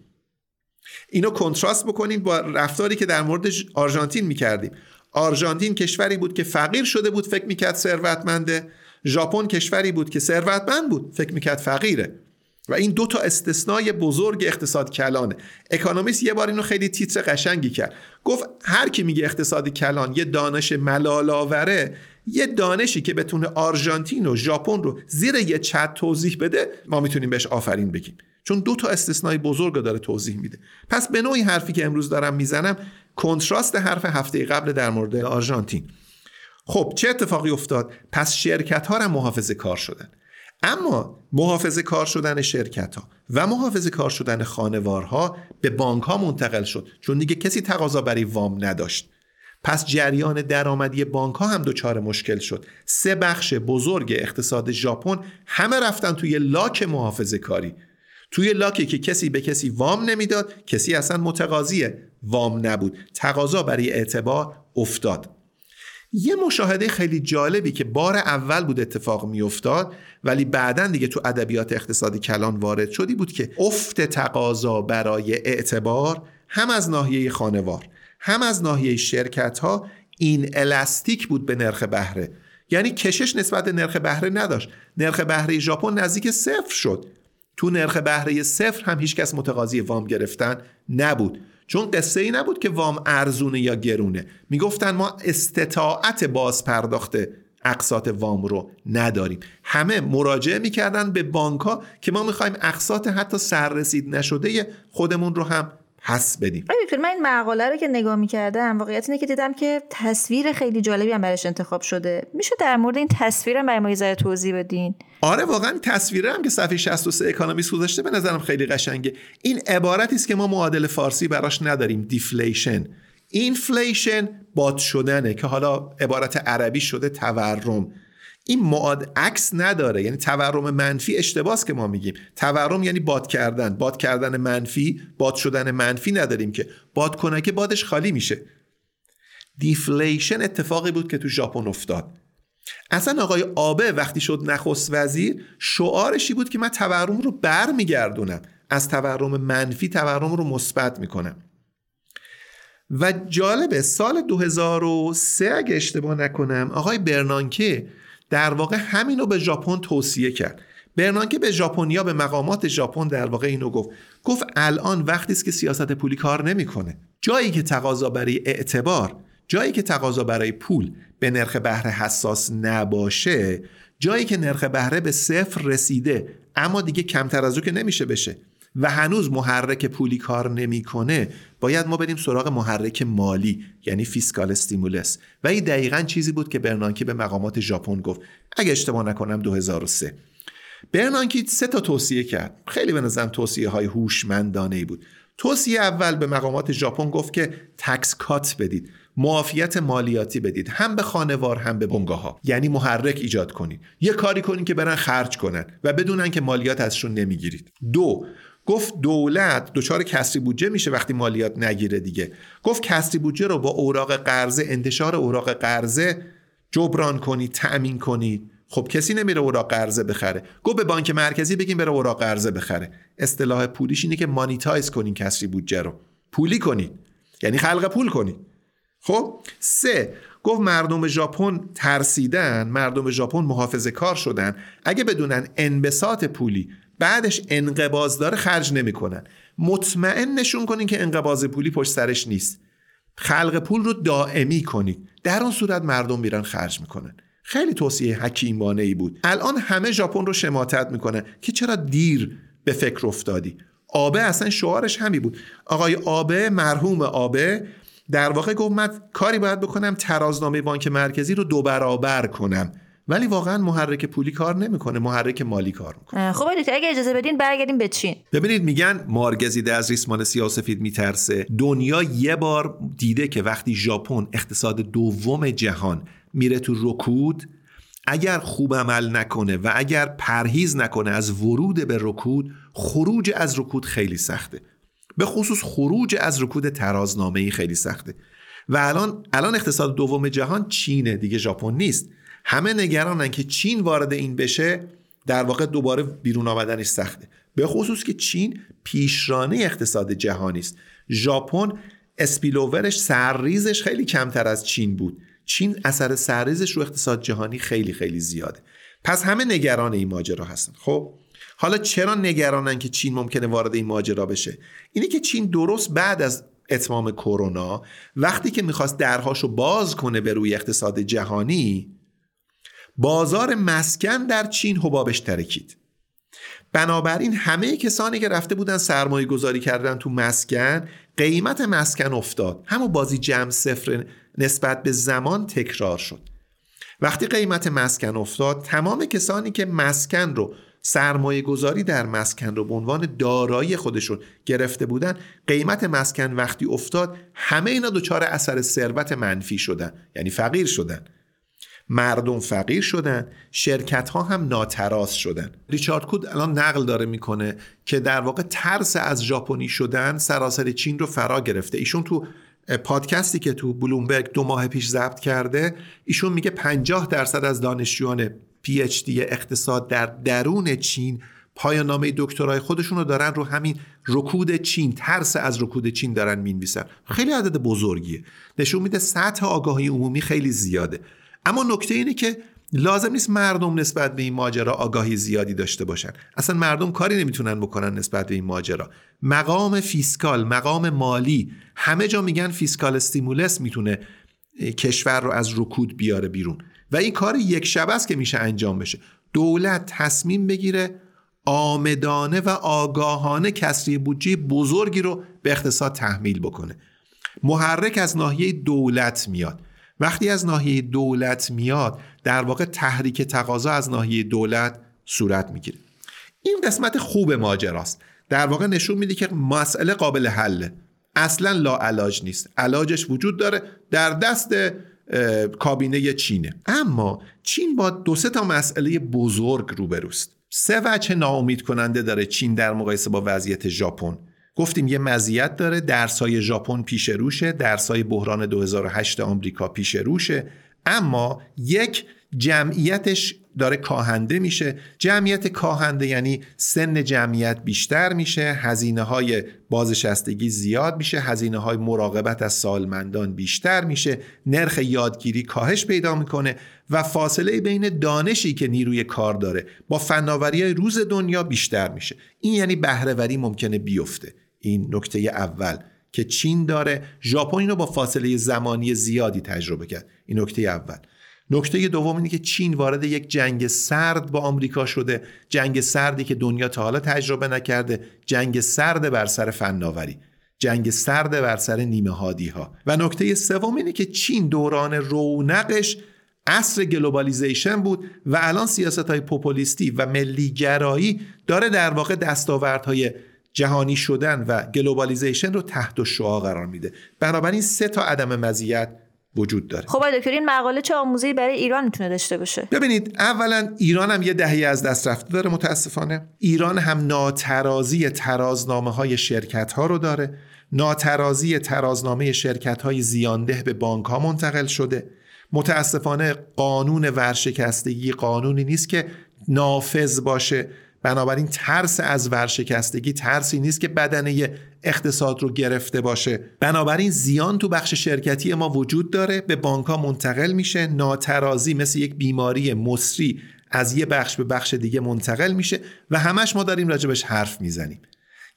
S4: اینو کنتراست بکنیم با رفتاری که در مورد آرژانتین می‌کردیم. آرژانتین کشوری بود که فقیر شده بود فکر می‌کرد ثروتمنده. ژاپن کشوری بود که ثروتمند بود فکر می‌کرد فقیره. و این دو تا استثنای بزرگ اقتصاد کلانه. اکانومیست یه بار اینو خیلی تیتر قشنگی کرد. گفت هر کی میگه اقتصاد کلان یه دانش ملالاوره یه دانشی که بتونه آرژانتین و ژاپن رو زیر یه چت توضیح بده ما می‌تونیم بهش آفرین بگیم. چون دو تا استثنای بزرگ داره توضیح میده. پس به نوعی حرفی که امروز دارم می‌زنم کنتراست حرف هفته قبل در مورد آرژانتین. خب چه اتفاقی افتاد؟ پس شرکت ها را محافظه کار شدن. اما محافظه کار شدن شرکت ها و محافظه کار شدن خانوارها به بانک ها منتقل شد چون دیگه کسی تقاضا برای وام نداشت. پس جریان درآمدی بانک ها هم دچار مشکل شد. سه بخش بزرگ اقتصاد ژاپن همه رفتن توی لاک محافظه کاری توی لاکی که کسی به کسی وام نمی‌داد کسی اصلا متقاضی وام نبود. تقاضا برای اعتبار افتاد. یه مشاهده خیلی جالبی که بار اول بود اتفاق میافتاد ولی بعدا دیگه تو ادبیات اقتصادی کلان وارد شدی بود که افت تقاضا برای اعتبار هم از ناحیه خانوار هم از ناحیه شرکت ها این الاستیک بود به نرخ بهره. یعنی کشش نسبت نرخ بهره نداشت. نرخ بهره ژاپن نزدیک صفر شد. تو نرخ بهره صفر هم هیچکس متقاضی وام گرفتن نبود. چون قصه ای نبود که وام ارزونه یا گرونه. می‌گفتن ما استطاعت باز پرداخت اقساط وام رو نداریم. همه مراجعه می‌کردن به بانک ها که ما می‌خوایم اقساط حتی سررسید نشده خودمون رو هم پس بدیم.
S1: دکتر من این مقاله رو که نگاه می‌کردم واقعیت اینه که دیدم که تصویر خیلی جالبی هم برش انتخاب شده. میشه در مورد این تصویر برای ما یه توضیح بدین؟
S4: آره واقعا تصویری هم که صفحه 63 اکونومیست گذاشته به نظرم خیلی قشنگه. این عبارتی است که ما معادل فارسی براش نداریم deflation inflation باد شدنه که حالا عبارت عربی شده تورم. این معادل عکس نداره. یعنی تورم منفی اشتباهه که ما میگیم. تورم یعنی باد کردن. باد کردن منفی باد شدن منفی نداریم که. باد کنه که بادش خالی میشه. deflation اتفاقی بود که تو ژاپن افتاد. اصلا آقای آبه وقتی شد نخست وزیر شعارشی بود که من تورم رو بر میگردونم از تورم منفی تورم رو مثبت می‌کنم. و جالبه سال 2003 اگه اشتباه نکنم آقای برنانکه در واقع همین رو به ژاپن توصیه کرد. برنانکه به ژاپنیا به مقامات ژاپن در واقع اینو گفت گفت الان وقتی که سیاست پولی کار نمی‌کنه. جایی که تقاضا برای اعتبار جایی که تقاضا برای پول به نرخ بهره حساس نباشه جایی که نرخ بهره به صفر رسیده اما دیگه کمتر از اون که نمیشه بشه. و هنوز محرک پولی کار نمی‌کنه باید ما بریم سراغ محرک مالی یعنی fiscal stimulus. و این دقیقا چیزی بود که برنانکی به مقامات ژاپن گفت. اگه اشتباه نکنم 2003 برنانکی سه تا توصیه کرد. خیلی به نظرم توصیه های هوشمندانه بود. توصیه اول به مقامات ژاپن گفت که تکس کات بدید معافیت مالیاتی بدید. هم به خانوار هم به بنگاه ها یعنی محرک ایجاد کنید. یه کاری کنید که برن خرج کنن و بدونن که مالیات ازشون نمی‌گیرید. دو گفت دولت دچار کسری بودجه میشه وقتی مالیات نگیره دیگه. گفت کسری بودجه رو با اوراق قرضه انتشار اوراق قرضه جبران کنید تأمین کنید. خب کسی نمیره اوراق قرضه بخره. گفت به بانک مرکزی بگیم بره اوراق قرضه بخره. اصطلاح پولیش اینه که مانیتایز کنین کسری بودجه رو. پولی کنید یعنی خلق پول کنید خب؟ سه گفت مردم ژاپن ترسیدن مردم ژاپن محافظه کار شدن. اگه بدونن انبساط پولی بعدش انقباز داره خرج نمی‌کنن. مطمئن نشون کنین که انقباز پولی پشت سرش نیست. خلق پول رو دائمی کنید. در اون صورت مردم میرن خرج می‌کنن. خیلی توصیه حکیمانه ای بود. الان همه ژاپن رو شماتت می‌کنن که چرا دیر به فکر افتادی؟ آبه اصلا شعارش همی بود. آقای آبه مرحوم آبه در واقع گفت من کاری باید بکنم ترازنامه بانک مرکزی رو دو برابر کنم. ولی واقعا محرک پولی کار نمی‌کنه محرک مالی کار می‌کنه.
S1: خب اگه اجازه بدین برگردیم به چین
S4: ببینید میگن مارگزیده از ریسمان سیاسفید میترسه. دنیا یه بار دیده که وقتی ژاپن اقتصاد دوم جهان میره تو رکود اگر خوب عمل نکنه و اگر پرهیز نکنه از ورود به رکود خروج از رکود خیلی سخته. به خصوص خروج از رکود ترازنامه ای خیلی سخته. و الان الان اقتصاد دوم جهان چینه دیگه ژاپن نیست. همه نگرانن که چین وارد این بشه در واقع دوباره بیرون آمدنش سخته. به خصوص که چین پیشرانه اقتصاد جهانی است. ژاپن اسپیلوورش سرریزش خیلی کمتر از چین بود. چین اثر سرریزش رو اقتصاد جهانی خیلی خیلی زیاده. پس همه نگران این ماجرا هستن. خب حالا چرا نگرانن که چین ممکنه وارد این ماجرا بشه؟ اینه که چین درست بعد از اتمام کرونا وقتی که می‌خواست درهاشو باز کنه به روی اقتصاد جهانی بازار مسکن در چین حبابش ترکید. بنابراین همه کسانی که رفته بودن سرمایه گذاری کردن تو مسکن قیمت مسکن افتاد. همون بازی جمع صفر نسبت به زمان تکرار شد. وقتی قیمت مسکن افتاد تمام کسانی که مسکن رو سرمایه گذاری در مسکن رو به عنوان دارایی خودشون گرفته بودن قیمت مسکن وقتی افتاد همه اینا دچار اثر ثروت منفی شدن یعنی فقیر شدن. مردم فقیر شدن شرکت ها هم ناتراز شدن. ریچارد کود الان نقل داره می‌کنه که در واقع ترس از ژاپنی شدن سراسر چین رو فرا گرفته. ایشون تو پادکستی که تو بلومبرگ دو ماه پیش ضبط کرده ایشون میگه 50 درصد از دانشجویان پی اچ دی اقتصاد در درون چین پایان نامه دکترای خودشون رو دارن رو همین رکود چین ترس از رکود چین دارن می‌نویسن. خیلی عدد بزرگیه. نشون میده سطح آگاهی عمومی خیلی زیاده. اما نکته اینه که لازم نیست مردم نسبت به این ماجرا آگاهی زیادی داشته باشن. اصلا مردم کاری نمی‌تونن بکنن نسبت به این ماجرا. مقام fiscal مقام مالی همه جا میگن fiscal stimulus می‌تونه کشور رو از رکود بیاره بیرون. و این کار یک شبه است که میشه انجام بشه. دولت تصمیم بگیره عامدانه و آگاهانه کسری بودجه بزرگی رو به اقتصاد تحمیل بکنه. محرک از ناحیه دولت میاد. وقتی از ناحیه دولت میاد در واقع تحریک تقاضا از ناحیه دولت صورت می‌گیره. این قسمت خوب ماجراست. در واقع نشون میده که مسئله قابل حله اصلا لا علاج نیست. علاجش وجود داره در دست کابینه چینه. اما چین با دو سه تا مسئله بزرگ روبروست. سه وجه ناامید کننده داره چین در مقایسه با وضعیت ژاپن. گفتیم یه مزیت داره درسای ژاپن پیش روشه درسای بحران 2008 آمریکا پیش روشه اما یک جمعیتش داره کاهنده میشه. جمعیت کاهنده یعنی سن جمعیت بیشتر میشه هزینه های بازنشستگی زیاد میشه هزینه های مراقبت از سالمندان بیشتر میشه نرخ یادگیری کاهش پیدا می‌کنه و فاصله بین دانشی که نیروی کار داره با فناوری روز دنیا بیشتر میشه. این یعنی بهرهوری ممکنه بیفته. این نکته اول که چین داره ژاپن اینو با فاصله زمانی زیادی تجربه کرد. این نکته اول. نکته دوم اینه که چین وارد یک جنگ سرد با آمریکا شده. جنگ سردی که دنیا تا حالا تجربه نکرده. جنگ سرد بر سر فناوری. جنگ سرد بر سر نیمه هادی ها و نکته سوم اینه که چین دوران رونقش عصر globalization بود و الان سیاست های پوپولیستی و ملیگرایی داره در واقع دستاوردهای جهانی شدن و globalization رو تحت شعاع قرار میده. بنابراین سه تا عدم مزیت وجود داره.
S1: خب دکتر این مقاله چه آموزه‌ای برای ایران می‌تونه داشته باشه؟
S4: ببینید اولا ایران هم یه دهه از دست رفته داره متاسفانه. ایران هم ناترازی ترازنامه های شرکت ها رو داره. ناترازی ترازنامه شرکت های زیانده به بانک ها منتقل شده. متاسفانه قانون ورشکستگی قانونی نیست که نافذ باشه. بنابراین ترس از ورشکستگی ترسی نیست که بدنه اقتصاد رو گرفته باشه. بنابراین زیان تو بخش شرکتی ما وجود داره به بانک ها منتقل میشه ناترازی مثل یک بیماری مصری از یه بخش به بخش دیگه منتقل میشه و همش ما داریم راجبش حرف می‌زنیم.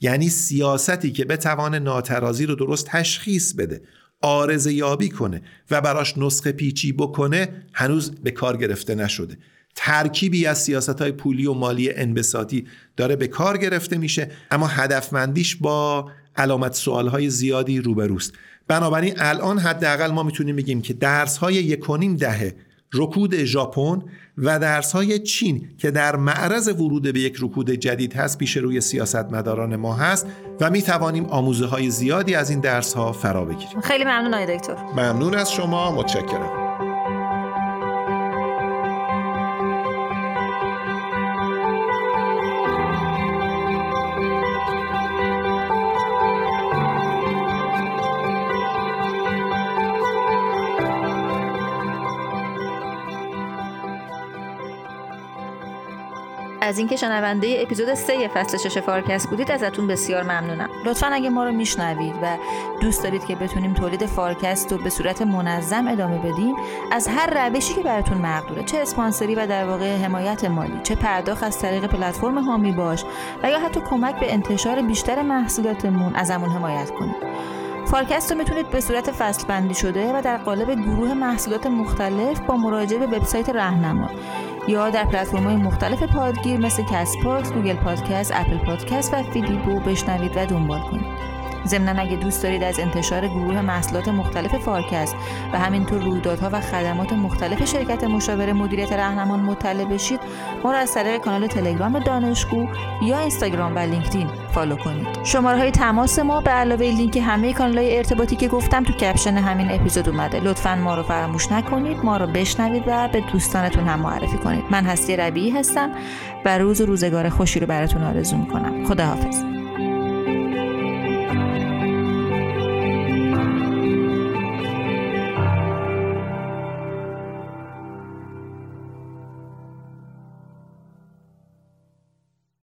S4: یعنی سیاستی که بتوان ناترازی رو درست تشخیص بده آرزه یابی کنه و براش نسخه پیچی بکنه هنوز به کار گرفته نشده. ترکیبی از سیاست های پولی و مالی انبساطی داره به کار گرفته میشه اما هدفمندیش با علامت سوال های زیادی روبروست. بنابراین الان حداقل ما می‌تونیم بگیم که درس های یکونیم دهه رکود ژاپن و درس های چین که در معرض ورود به یک رکود جدید هست پیش روی سیاستمداران ما هست و می توانیم آموزه های زیادی از این درس ها فرا بگیریم.
S1: خیلی ممنون دکتر.
S4: ممنون از شما. متشکرم.
S1: از اینکه شنونده اپیزود 3 فصل شش فارکست بودید ازتون بسیار ممنونم. لطفا اگه ما رو میشنوید و دوست دارید که بتونیم تولید فارکست رو به صورت منظم ادامه بدیم از هر روشی که براتون مقدوره چه اسپانسری و در واقع حمایت مالی چه پرداخت از طریق پلتفرم حامی باش و یا حتی کمک به انتشار بیشتر محصولاتمون ازمون حمایت کنید. فارکست رو می‌تونید به صورت فصل بندی شده و در قالب گروه محصولات مختلف با مراجعه به وبسایت رهنمان. یا در پلتفرم‌های مختلف پادگیر مثل Castbox، Google Podcast، Apple Podcast و فیدیبو بشنوید و دنبال کنید. ضمنا اگه دوست دارید از انتشار گروه محصولات مختلف فارکست و همینطور رویدادها و خدمات مختلف شرکت مشاور مدیریت رهنمان مطلع بشید ما را از طریق کانال تلگرام دانشگو یا اینستاگرام و لینکدین follow کنید. شماره های تماس ما به علاوه لینک همه کانال های ارتباطی که گفتم تو caption همین اپیزود اومده. لطفا ما رو فراموش نکنید ما رو بشنوید و به دوستانتون هم معرفی کنید. من هستی ربیعی هستم و روز و روزگار خوشی رو براتون آرزو می‌کنم. خداحافظ.